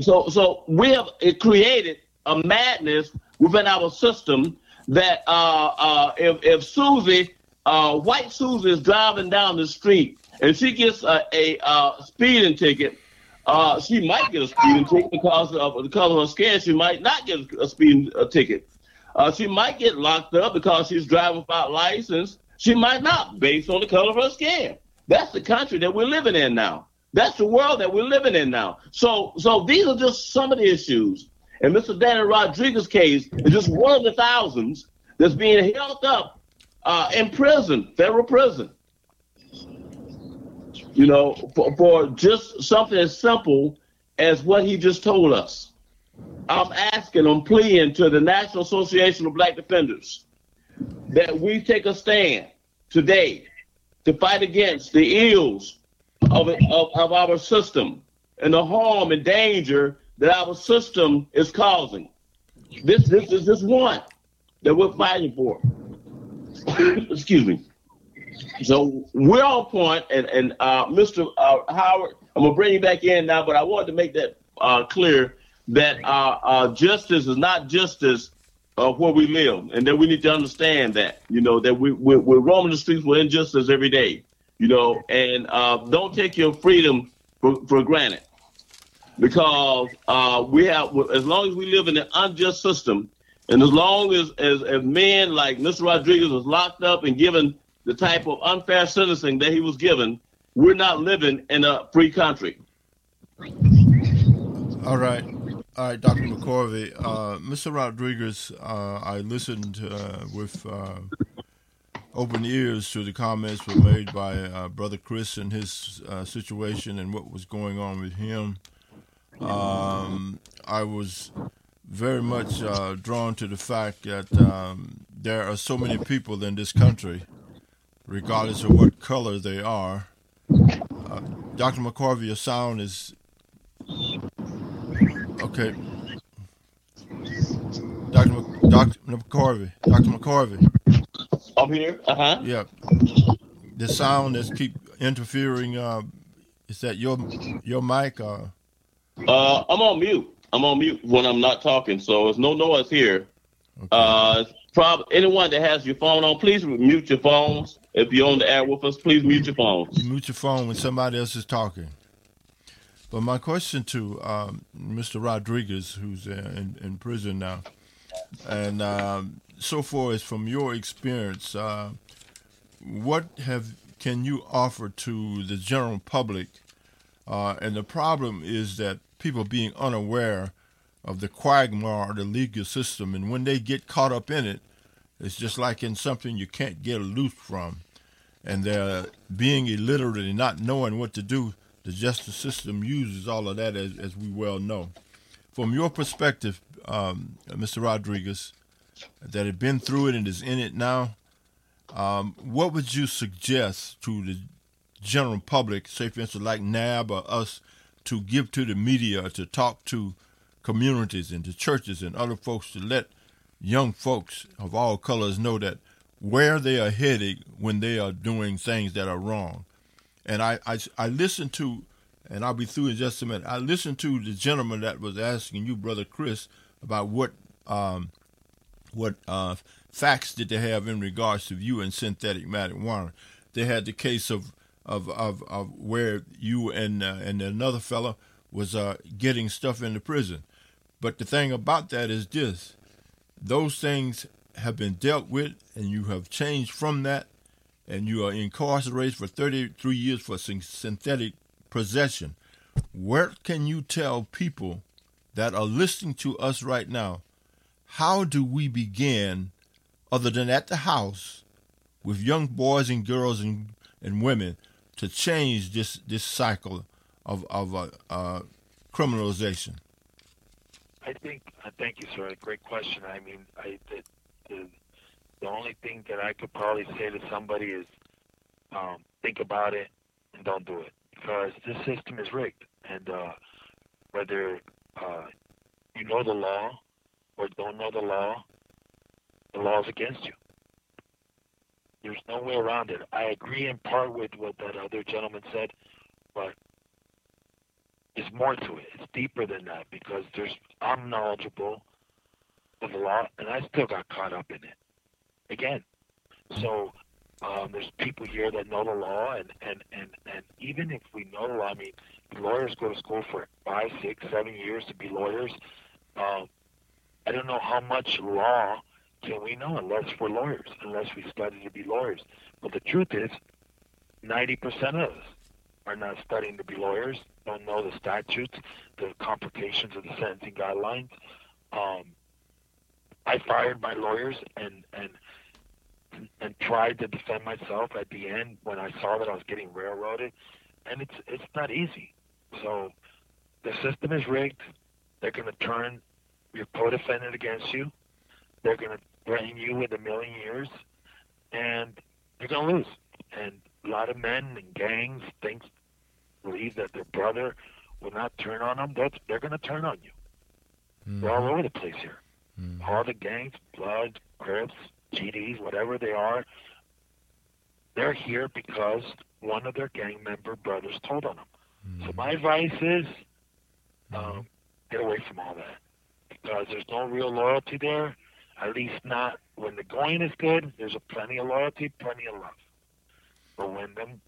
So, so we have it created a madness within our system that uh, uh, if, if Susie, uh, white Susie, is driving down the street and she gets a, a, a speeding ticket, uh, she might get a speeding ticket because of the color of her skin. She might not get a speeding uh, ticket. Uh, she might get locked up because she's driving without license. She might not, based on the color of her skin. That's the country that we're living in now. That's the world that we're living in now. So, so these are just some of the issues. And Mr. Danny Rodriguez's case is just one of the thousands that's being held up uh, in prison, federal prison. You know, for, for just something as simple as what he just told us. I'm asking, I'm pleading to the National Association of Black Defenders that we take a stand today to fight against the ills of, of, of our system and the harm and danger that our system is causing. This, this is just one that we're fighting for. Excuse me. So we're on point, and, and uh, Mr. Uh, Howard, I'm gonna bring you back in now, but I wanted to make that uh, clear that uh, uh, justice is not justice where we live, and that we need to understand that, you know, that we, we're, we're roaming the streets with injustice every day, you know, and uh, don't take your freedom for, for granted. Because we have, as long as we live in an unjust system, and as long as, as, as men like Mr. Rodriguez was locked up and given the type of unfair sentencing that he was given, we're not living in a free country. All right. All right, Dr. McCorvey. Uh, Mr. Rodriguez, uh, I listened uh, with uh, open ears to the comments were made by uh, Brother Chris and his uh, situation and what was going on with him. Um, I was very much drawn to the fact that um, there are so many people in this country, regardless of what color they are. Dr. McCorvey, your sound is Okay. Dr. Mc, Dr. McCorvey. Dr. McCorvey. I'm here. Uh huh. Yeah. The sound that's keep interfering. Uh, is that your your mic? Or? Uh, I'm on mute. I'm on mute when I'm not talking, so there's no noise here. Okay. Uh, prob- anyone that has your phone on, please mute your phones. If you're on the air with us, please mute your phone. Mute your phone when somebody else is talking. But my question to um, Mr. Rodriguez, who's uh, in, in prison now, and um, so far as from your experience, uh, what have can you offer to the general public? Uh, and the problem is that people being unaware of the quagmire of the legal system, and when they get caught up in it, it's just like in something you can't get loose from. And they're being illiterate and not knowing what to do. The justice system uses all of that, as, as we well know. From your perspective, um, Mr. Rodriguez, that had been through it and is in it now, um, what would you suggest to the general public, say for instance like NAB or us, to give to the media, to talk to communities and to churches and other folks to let young folks of all colors know that where they are headed when they are doing things that are wrong. And I, I, I listened to, and I'll be through in just a minute. I listened to the gentleman that was asking you, brother Chris, about what um, what uh, facts did they have in regards to you and synthetic marijuana. They had the case of of of, of where you and uh, and another fellow was uh, getting stuff into prison. But the thing about that is this: those things have been dealt with, and you have changed from that, and you are incarcerated for 33 years for synthetic possession. Where can you tell people that are listening to us right now? How do we begin, other than at the house, with young boys and girls and, and women, to change this, this cycle of, of uh, uh, criminalization? I think, uh, thank you, sir. Great question. I mean, I, the, the, the only thing that I could probably say to somebody is um, think about it and don't do it because this system is rigged. And uh, whether uh, you know the law or don't know the law, the law is against you. There's no way around it. I agree in part with what that other gentleman said, but there's more to it. It's deeper than that because there's I'm knowledgeable of the law, and I still got caught up in it again. So um, there's people here that know the law, and and and and even if we know the law, I mean, lawyers go to school for five, six, seven years to be lawyers. Um, I don't know how much law can we know unless we're lawyers, unless we study to be lawyers. But the truth is, 90% of us are not studying to be lawyers, don't know the statutes, the complications of the sentencing guidelines. Um, I fired my lawyers and and and tried to defend myself at the end when I saw that I was getting railroaded, and it's it's not easy. So the system is rigged. They're going to turn your co-defendant against you. They're going to threaten you with a million years, and you're going to lose. And a lot of men and gangs think believe that their brother will not turn on them. They're, they're going to turn on you. Mm-hmm. They're all over the place here. Mm-hmm. All the gangs, Blood, Crips, GDs, whatever they are, they're here because one of their gang member brothers told on them. Mm-hmm. So my advice is mm-hmm. um, get away from all that because there's no real loyalty there. At least not when the going is good. There's a plenty of loyalty, plenty of love. But when them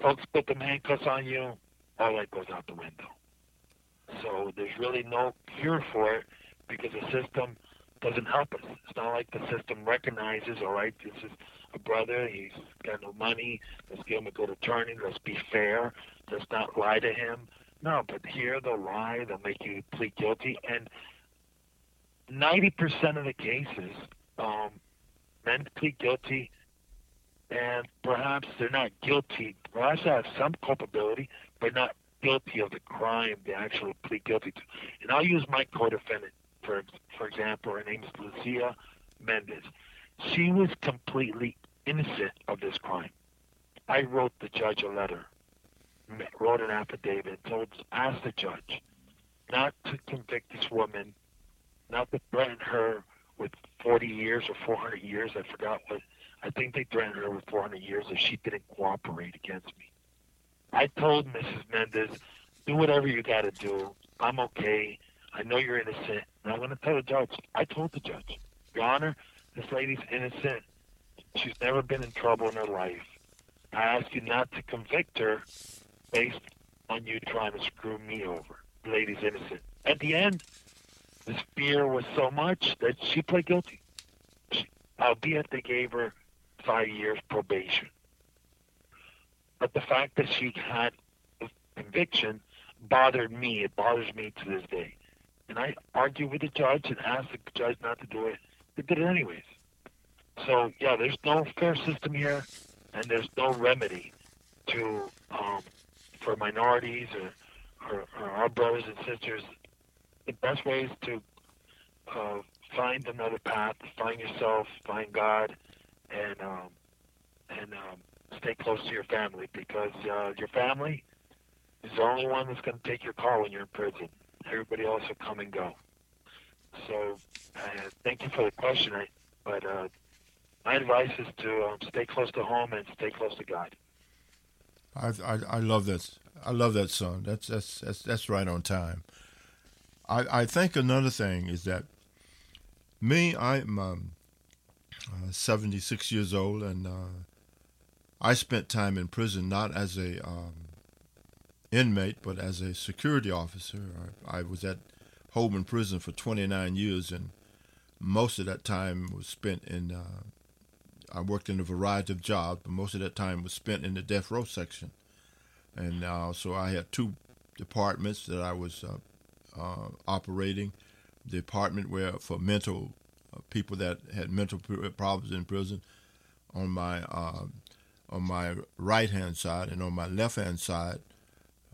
folks put the handcuffs on you, all that goes out the window. So there's really no cure for it because the system doesn't help us. It's not like the system recognizes, all right, this is a brother, he's got no money, let's give him a good attorney, let's be fair, let's not lie to him. No, but here they'll lie, they'll make you plead guilty, and 90% of the cases, um, men plead guilty, and perhaps they're not guilty, perhaps they have some culpability, but not guilty of the crime they actually plead guilty to. And I'll use my co-defendant for for example. Her name is Lucia Mendez. She was completely innocent of this crime. I wrote the judge a letter, wrote an affidavit, told asked the judge not to convict this woman, not to threaten her with 40 years or 400 years. I forgot what. I think they threatened her with 400 years if she didn't cooperate against me. I told Mrs. Mendez, do whatever you got to do. I'm okay. I know you're innocent. And I'm going to tell the judge. I told the judge, Your Honor, this lady's innocent. She's never been in trouble in her life. I ask you not to convict her based on you trying to screw me over. The lady's innocent. At the end, this fear was so much that she pled guilty. She, albeit they gave her five years probation. But the fact that she had a conviction bothered me. It bothers me to this day. And I argued with the judge and asked the judge not to do it. They did it anyways. So yeah, there's no fair system here, and there's no remedy to um, for minorities or, or, or our brothers and sisters. The best way is to uh, find another path, find yourself, find God, and um, and um, stay close to your family because uh, your family is the only one that's going to take your call when you're in prison. Everybody else will come and go. So, uh, thank you for the question. I, but uh, my advice is to um, stay close to home and stay close to God. I, I, I love that. I love that son. That's that's that's that's right on time. I I think another thing is that me I'm um, uh, 76 years old and uh, I spent time in prison not as a um, inmate but as a security officer. I, I was at Holman Prison for 29 years and most of that time was spent in uh, I worked in a variety of jobs, but most of that time was spent in the death row section. And uh, so I had two departments that I was uh, uh, operating. The department where for mental uh, people that had mental problems in prison, on my uh, on my right hand side, and on my left hand side,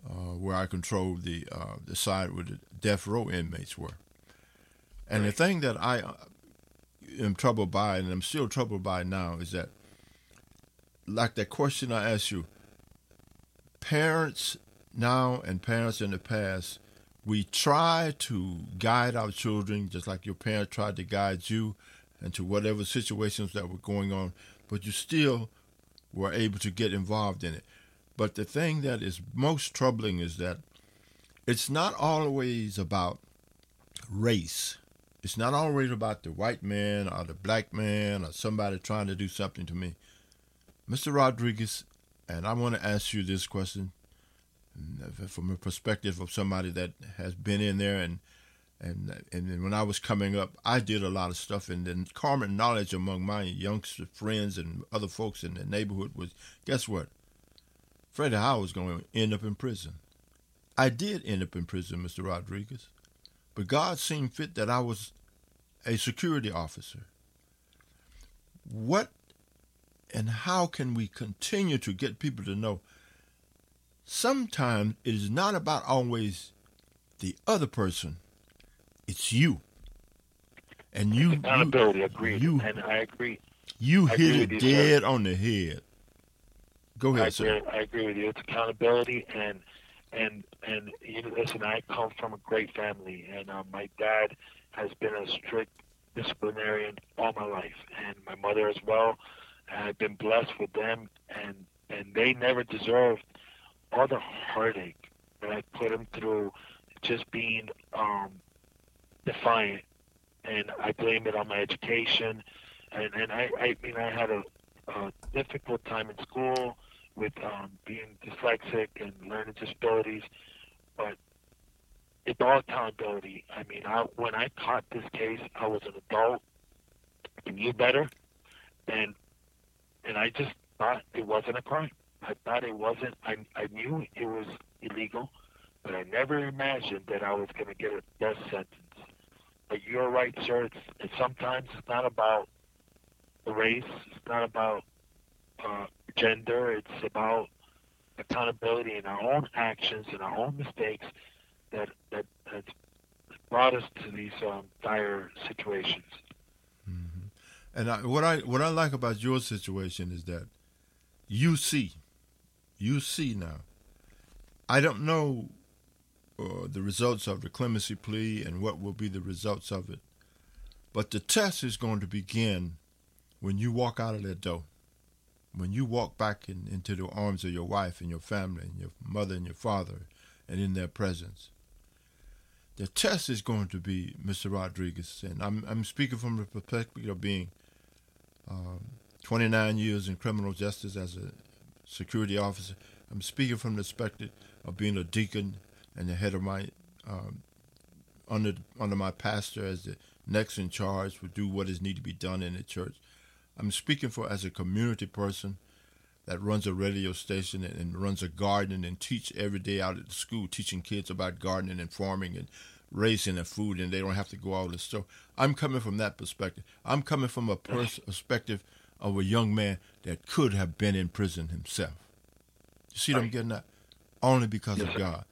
uh, where I controlled the the side where the death row inmates were. And right. the thing that I am troubled by, and I'm still troubled by now, is that, like that question I asked you, parents now and parents in the past, we try to guide our children just like your parents tried to guide you into whatever situations that were going on, but you still were able to get involved in it. But the thing that is most troubling is that it's not always about race. It's not always about the white man or the black man or somebody trying to do something to me. Mr. Rodriguez, and I want to ask you this question uh, from a perspective of somebody that has been in there and and and when I was coming up, I did a lot of stuff, and then common knowledge among my youngster friends and other folks in the neighborhood was, guess what? Freddie Howard was going to end up in prison. I did end up in prison, Mr. Rodriguez, but God seemed fit that I was a security officer. What and how can we continue to get people to know sometimes it is not about always the other person, it's you. And you accountability, you, agreed. You, and I agree. You I hit it dead on the head. Go ahead, I sir. Agree, I agree with you. It's accountability and and and you know, listen. I come from a great family, and uh, my dad has been a strict disciplinarian all my life, and my mother as well. I've been blessed with them, and and they never deserved all the heartache that I put them through, just being um, defiant, and I blame it on my education, and and I I mean I had a, a difficult time in school with um, being dyslexic and learning disabilities, but it's all accountability. I mean, I, when I caught this case, I was an adult, I knew better, and and I just thought it wasn't a crime. I thought it wasn't. I I knew it was illegal, but I never imagined that I was going to get a death sentence. But you're right, sir. It's, it's sometimes it's not about the race. It's not about uh, gender. It's about accountability in our own actions and our own mistakes that that has brought us to these um, dire situations. Mm-hmm. And I, what I what I like about your situation is that you see, you see now. I don't know uh, the results of the clemency plea and what will be the results of it, but the test is going to begin when you walk out of that door. When you walk back in, into the arms of your wife and your family and your mother and your father and in their presence the test is going to be Mr. Rodriguez, and I'm I'm speaking from the perspective of being um, 29 years in criminal justice as a security officer. I'm speaking from the perspective of being a deacon and the head of my um, under under my pastor as the next in charge to do what is need to be done in the church. I'm speaking for as a community person that runs a radio station and, and runs a garden and teach every day out at the school, teaching kids about gardening and farming and raising their food, and they don't have to go out store. I'm coming from that perspective. I'm coming from a pers- perspective of a young man that could have been in prison himself. You see what I'm getting at? Only because Yes, of. God.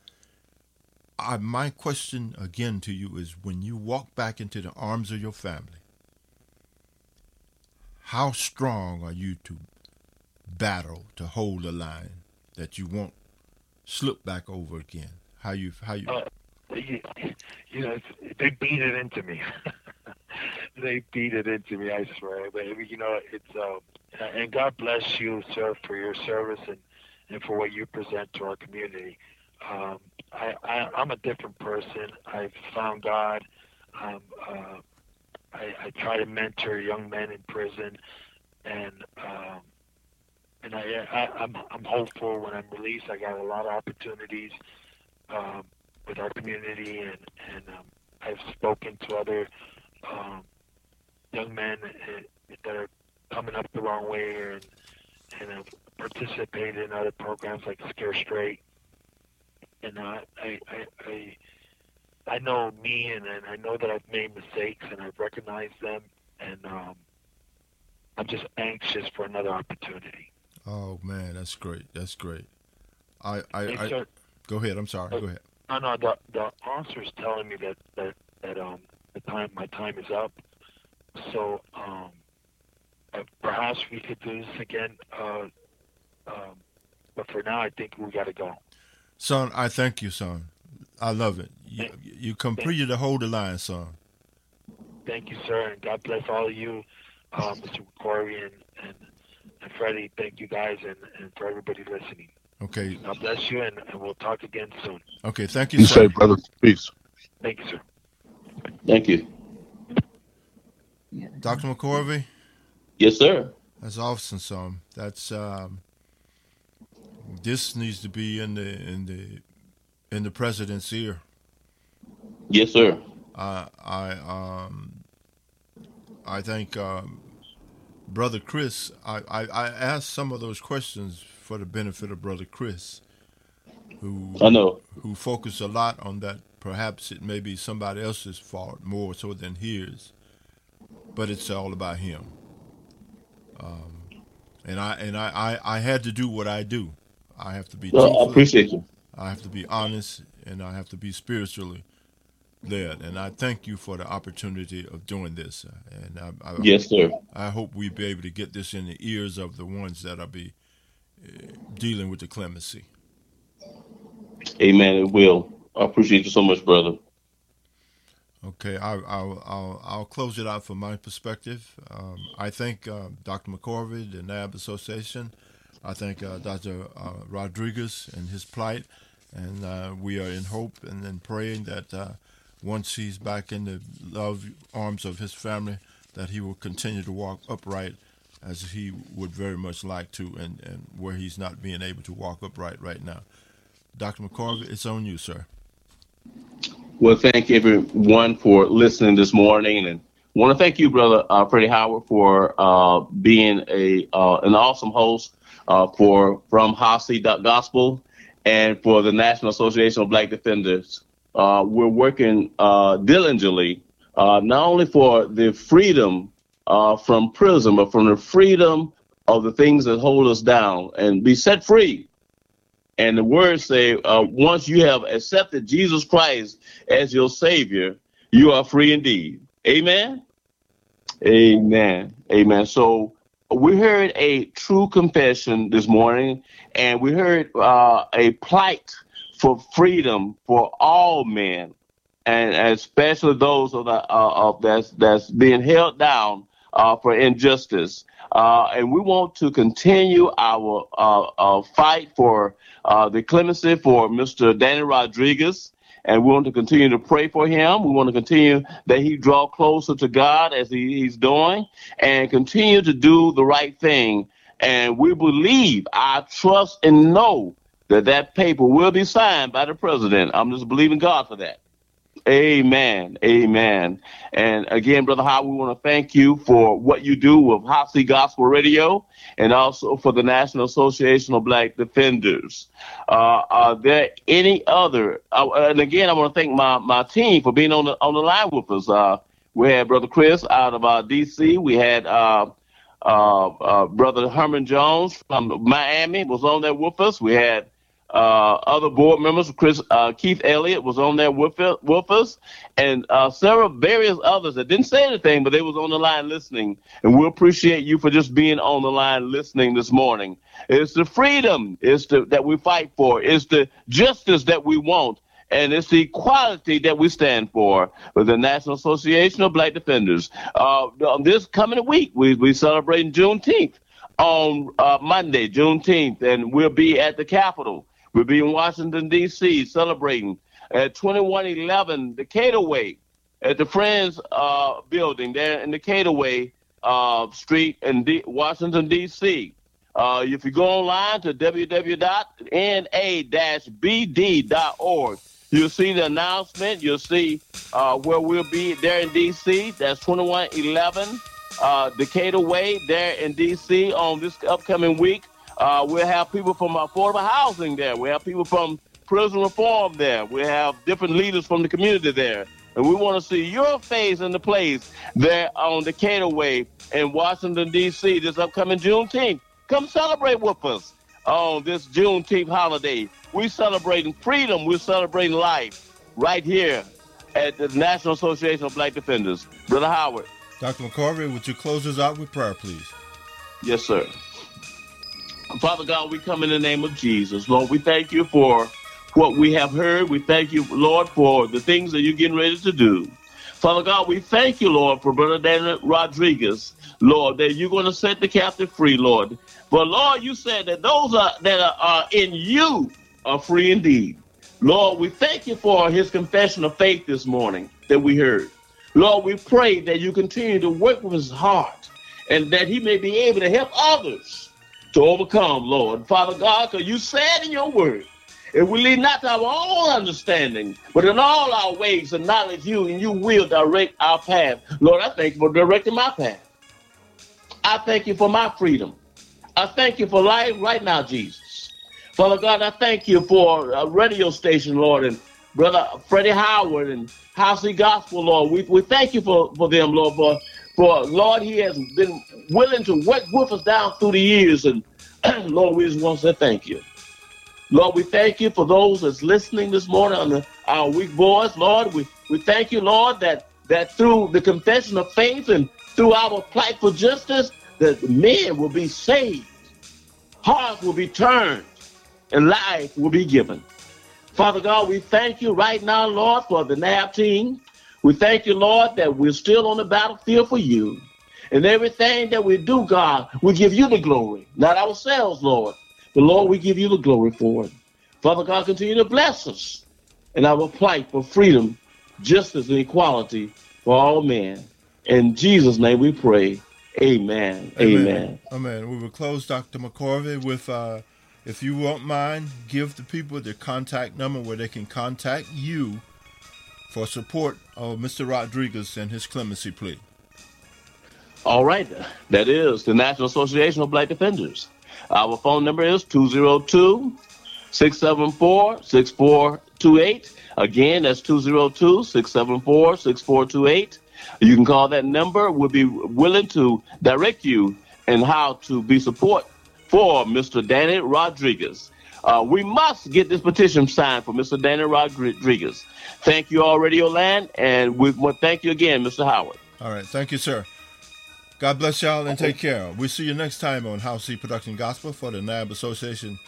I, my question again to you is when you walk back into the arms of your family, how strong are you to battle to hold the line that you won't slip back over again? How you how you Uh, you, you know, they beat it into me. they beat it into me. I swear. But you know, it's um, and God bless you, sir, for your service and and for what you present to our community. Um, I, I I'm a different person. I've found God. Um, uh, I, I try to mentor young men in prison, and um, and I, I I'm I'm hopeful when I'm released. I got a lot of opportunities um, with our community, and and um, I've spoken to other um, young men uh, that are coming up the wrong way, and and have participated in other programs like Scare Straight. And uh, I I I I know me, and, and I know that I've made mistakes, and I've recognized them, and um, I'm just anxious for another opportunity. Oh man, that's great. That's great. I I, Hey, I sir, go ahead. I'm sorry. Go ahead. No, no, the the officer's telling me that that that um the time my time is up. So um, uh, perhaps we could do this again. Uh, um, but for now, I think we got to go. Son, I thank you, son. I love it. You, you completed the hold the line, son. Thank you, sir, and God bless all of you, uh, Mr. Corey and, and and Freddie. Thank you guys, and, and for everybody listening. Okay. God bless you, and, and we'll talk again soon. Okay. Thank you, You sir. say, brother, peace. Thank you, sir. Thank you. Dr. McCorvey, Yes, sir. that's awesome, son. That's um, this needs to be in the in the in the president's ear. Yes, sir. I I um I think um, brother Chris. I, I I asked some of those questions for the benefit of brother Chris, who I know. who focus a lot on that. Perhaps it may be somebody else's fault more so than his, but it's all about him. Um, and I and I, I, I had to do what I do. I have to be Well, I appreciate you. I have to be honest, and I have to be spiritually led. And I thank you for the opportunity of doing this. And I, I, Yes, sir. I hope we be able to get this in the ears of the ones that are be uh, dealing with the clemency. Amen. It will. I appreciate you so much, brother. Okay, I, I'll, I'll, I'll close it out from my perspective. Um, I thank uh, Dr. McCorvey, the NAB Association. I thank uh, Dr. Uh, Rodriguez and his plight. And uh, we are in hope and in praying that uh, once he's back in the love arms of his family, that he will continue to walk upright as he would very much like to, and, and where he's not being able to walk upright right now. Dr. McCorvey, it's on you, sir. Well, thank everyone for listening this morning, and want to thank you, brother uh, Freddie Howard, for uh, being a uh, an awesome host uh, for from Gospel and for the National Association of Black Defenders. Uh, we're working uh, diligently uh, not only for the freedom uh, from prison, but from the freedom of the things that hold us down and be set free. And the words say, uh, once you have accepted Jesus Christ as your Savior, you are free indeed. Amen. Amen. Amen. So we heard a true confession this morning, and we heard uh, a plight for freedom for all men, and especially those of the uh, of that's that's being held down uh, for injustice. Uh, and we want to continue our uh, uh, fight for the clemency for Mr. Danny Rodriguez. And we want to continue to pray for him. We want to continue that he draw closer to God as he, he's doing and continue to do the right thing. And we believe, I trust and know that that paper will be signed by the president. I'm just believing God for that. Amen. Amen. And again, Brother Howard, we want to thank you for what you do with Seat Gospel Radio and also for the National Association of Black Defenders. Uh, are there any other? Uh, and again, I want to thank my, my team for being on the on the line with us. Uh, we had Brother Chris out of uh, D.C. We had uh, uh, uh, Brother Herman Jones from Miami was on there with us. We had uh, other board members, Chris uh, Keith Elliott was on there with, with us, and uh, several various others that didn't say anything, but they was on the line listening. And we appreciate you for just being on the line listening this morning. It's the freedom it's the, that we fight for. It's the justice that we want. And it's the equality that we stand for with the National Association of Black Defenders. Uh, this coming week, we we celebrating Juneteenth on uh, Monday, Juneteenth, and we'll be at the Capitol. We'll be in Washington, D.C., celebrating at 2111 Decatur Way at the Friends uh, building there in Decatur Way uh, Street in D- Washington, D.C. Uh, if you go online to www.na-bd.org, you'll see the announcement. You'll see uh, where we'll be there in D.C. That's 2111 uh, Decatur Way there in D.C. on this upcoming week. Uh, we'll have people from affordable housing there. We have people from prison reform there. We have different leaders from the community there. And we want to see your face in the place there on Decatur Way in Washington, D.C. this upcoming Juneteenth. Come celebrate with us on this Juneteenth holiday. We're celebrating freedom. We're celebrating life right here at the National Association of Black Defenders. Brother Howard. Dr. McCorvey, would you close us out with prayer, please? Yes, sir. Father God, we come in the name of Jesus. Lord, we thank you for what we have heard. We thank you, Lord, for the things that you're getting ready to do. Father God, we thank you, Lord, for Brother Daniel Rodriguez, Lord, that you're going to set the captive free, Lord. But Lord, you said that those are, that are, are in you are free indeed. Lord, we thank you for his confession of faith this morning that we heard. Lord, we pray that you continue to work with his heart and that he may be able to help others to overcome, Lord. Father God, because you said in your word, if we lead not to our own understanding, but in all our ways acknowledge you, and you will direct our path. Lord, I thank you for directing my path. I thank you for my freedom. I thank you for life right now, Jesus. Father God, I thank you for a radio station, Lord, and Brother Freddie Howard and Hot Seat Gospel, Lord. We, we thank you for, for them, Lord, for for Lord, He has been willing to work with us down through the years. And Lord, we just want to say thank you. Lord, we thank you for those that's listening this morning on the, our weak voice. Lord, we, we thank you, Lord, that, that through the confession of faith and through our plight for justice, that men will be saved, hearts will be turned, and life will be given. Father God, we thank you right now, Lord, for the NAB team. We thank you, Lord, that we're still on the battlefield for you. And everything that we do, God, we give you the glory, not ourselves, Lord. But Lord, we give you the glory for it. Father God, continue to bless us in our plight for freedom, justice, and equality for all men. In Jesus' name we pray. Amen. Amen. Amen. We will close, Dr. McCorvey, with uh, if you won't mind, give the people their contact number where they can contact you for support of Mr. Rodriguez and his clemency plea? All right. That is the National Association of Black Defenders. Our phone number is 202 674 6428. Again, that's 202 674 6428. You can call that number. We'll be willing to direct you in how to be support for Mr. Danny Rodriguez. Uh, we must get this petition signed for Mr. Danny Rodriguez. Thank you all, Radio Land, and we want thank you again, Mr. Howard. All right, thank you, sir. God bless y'all and take care. We'll see you next time on Hot Seat Production Gospel for the NAB Association,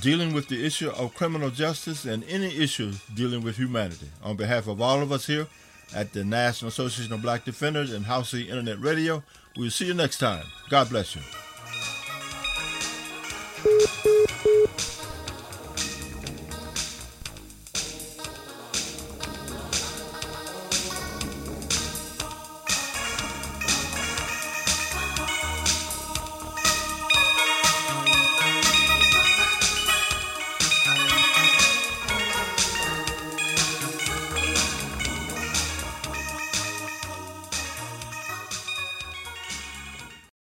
dealing with the issue of criminal justice and any issues dealing with humanity. On behalf of all of us here at the National Association of Black Defenders and Hot Seat Internet Radio, we'll see you next time. God bless you.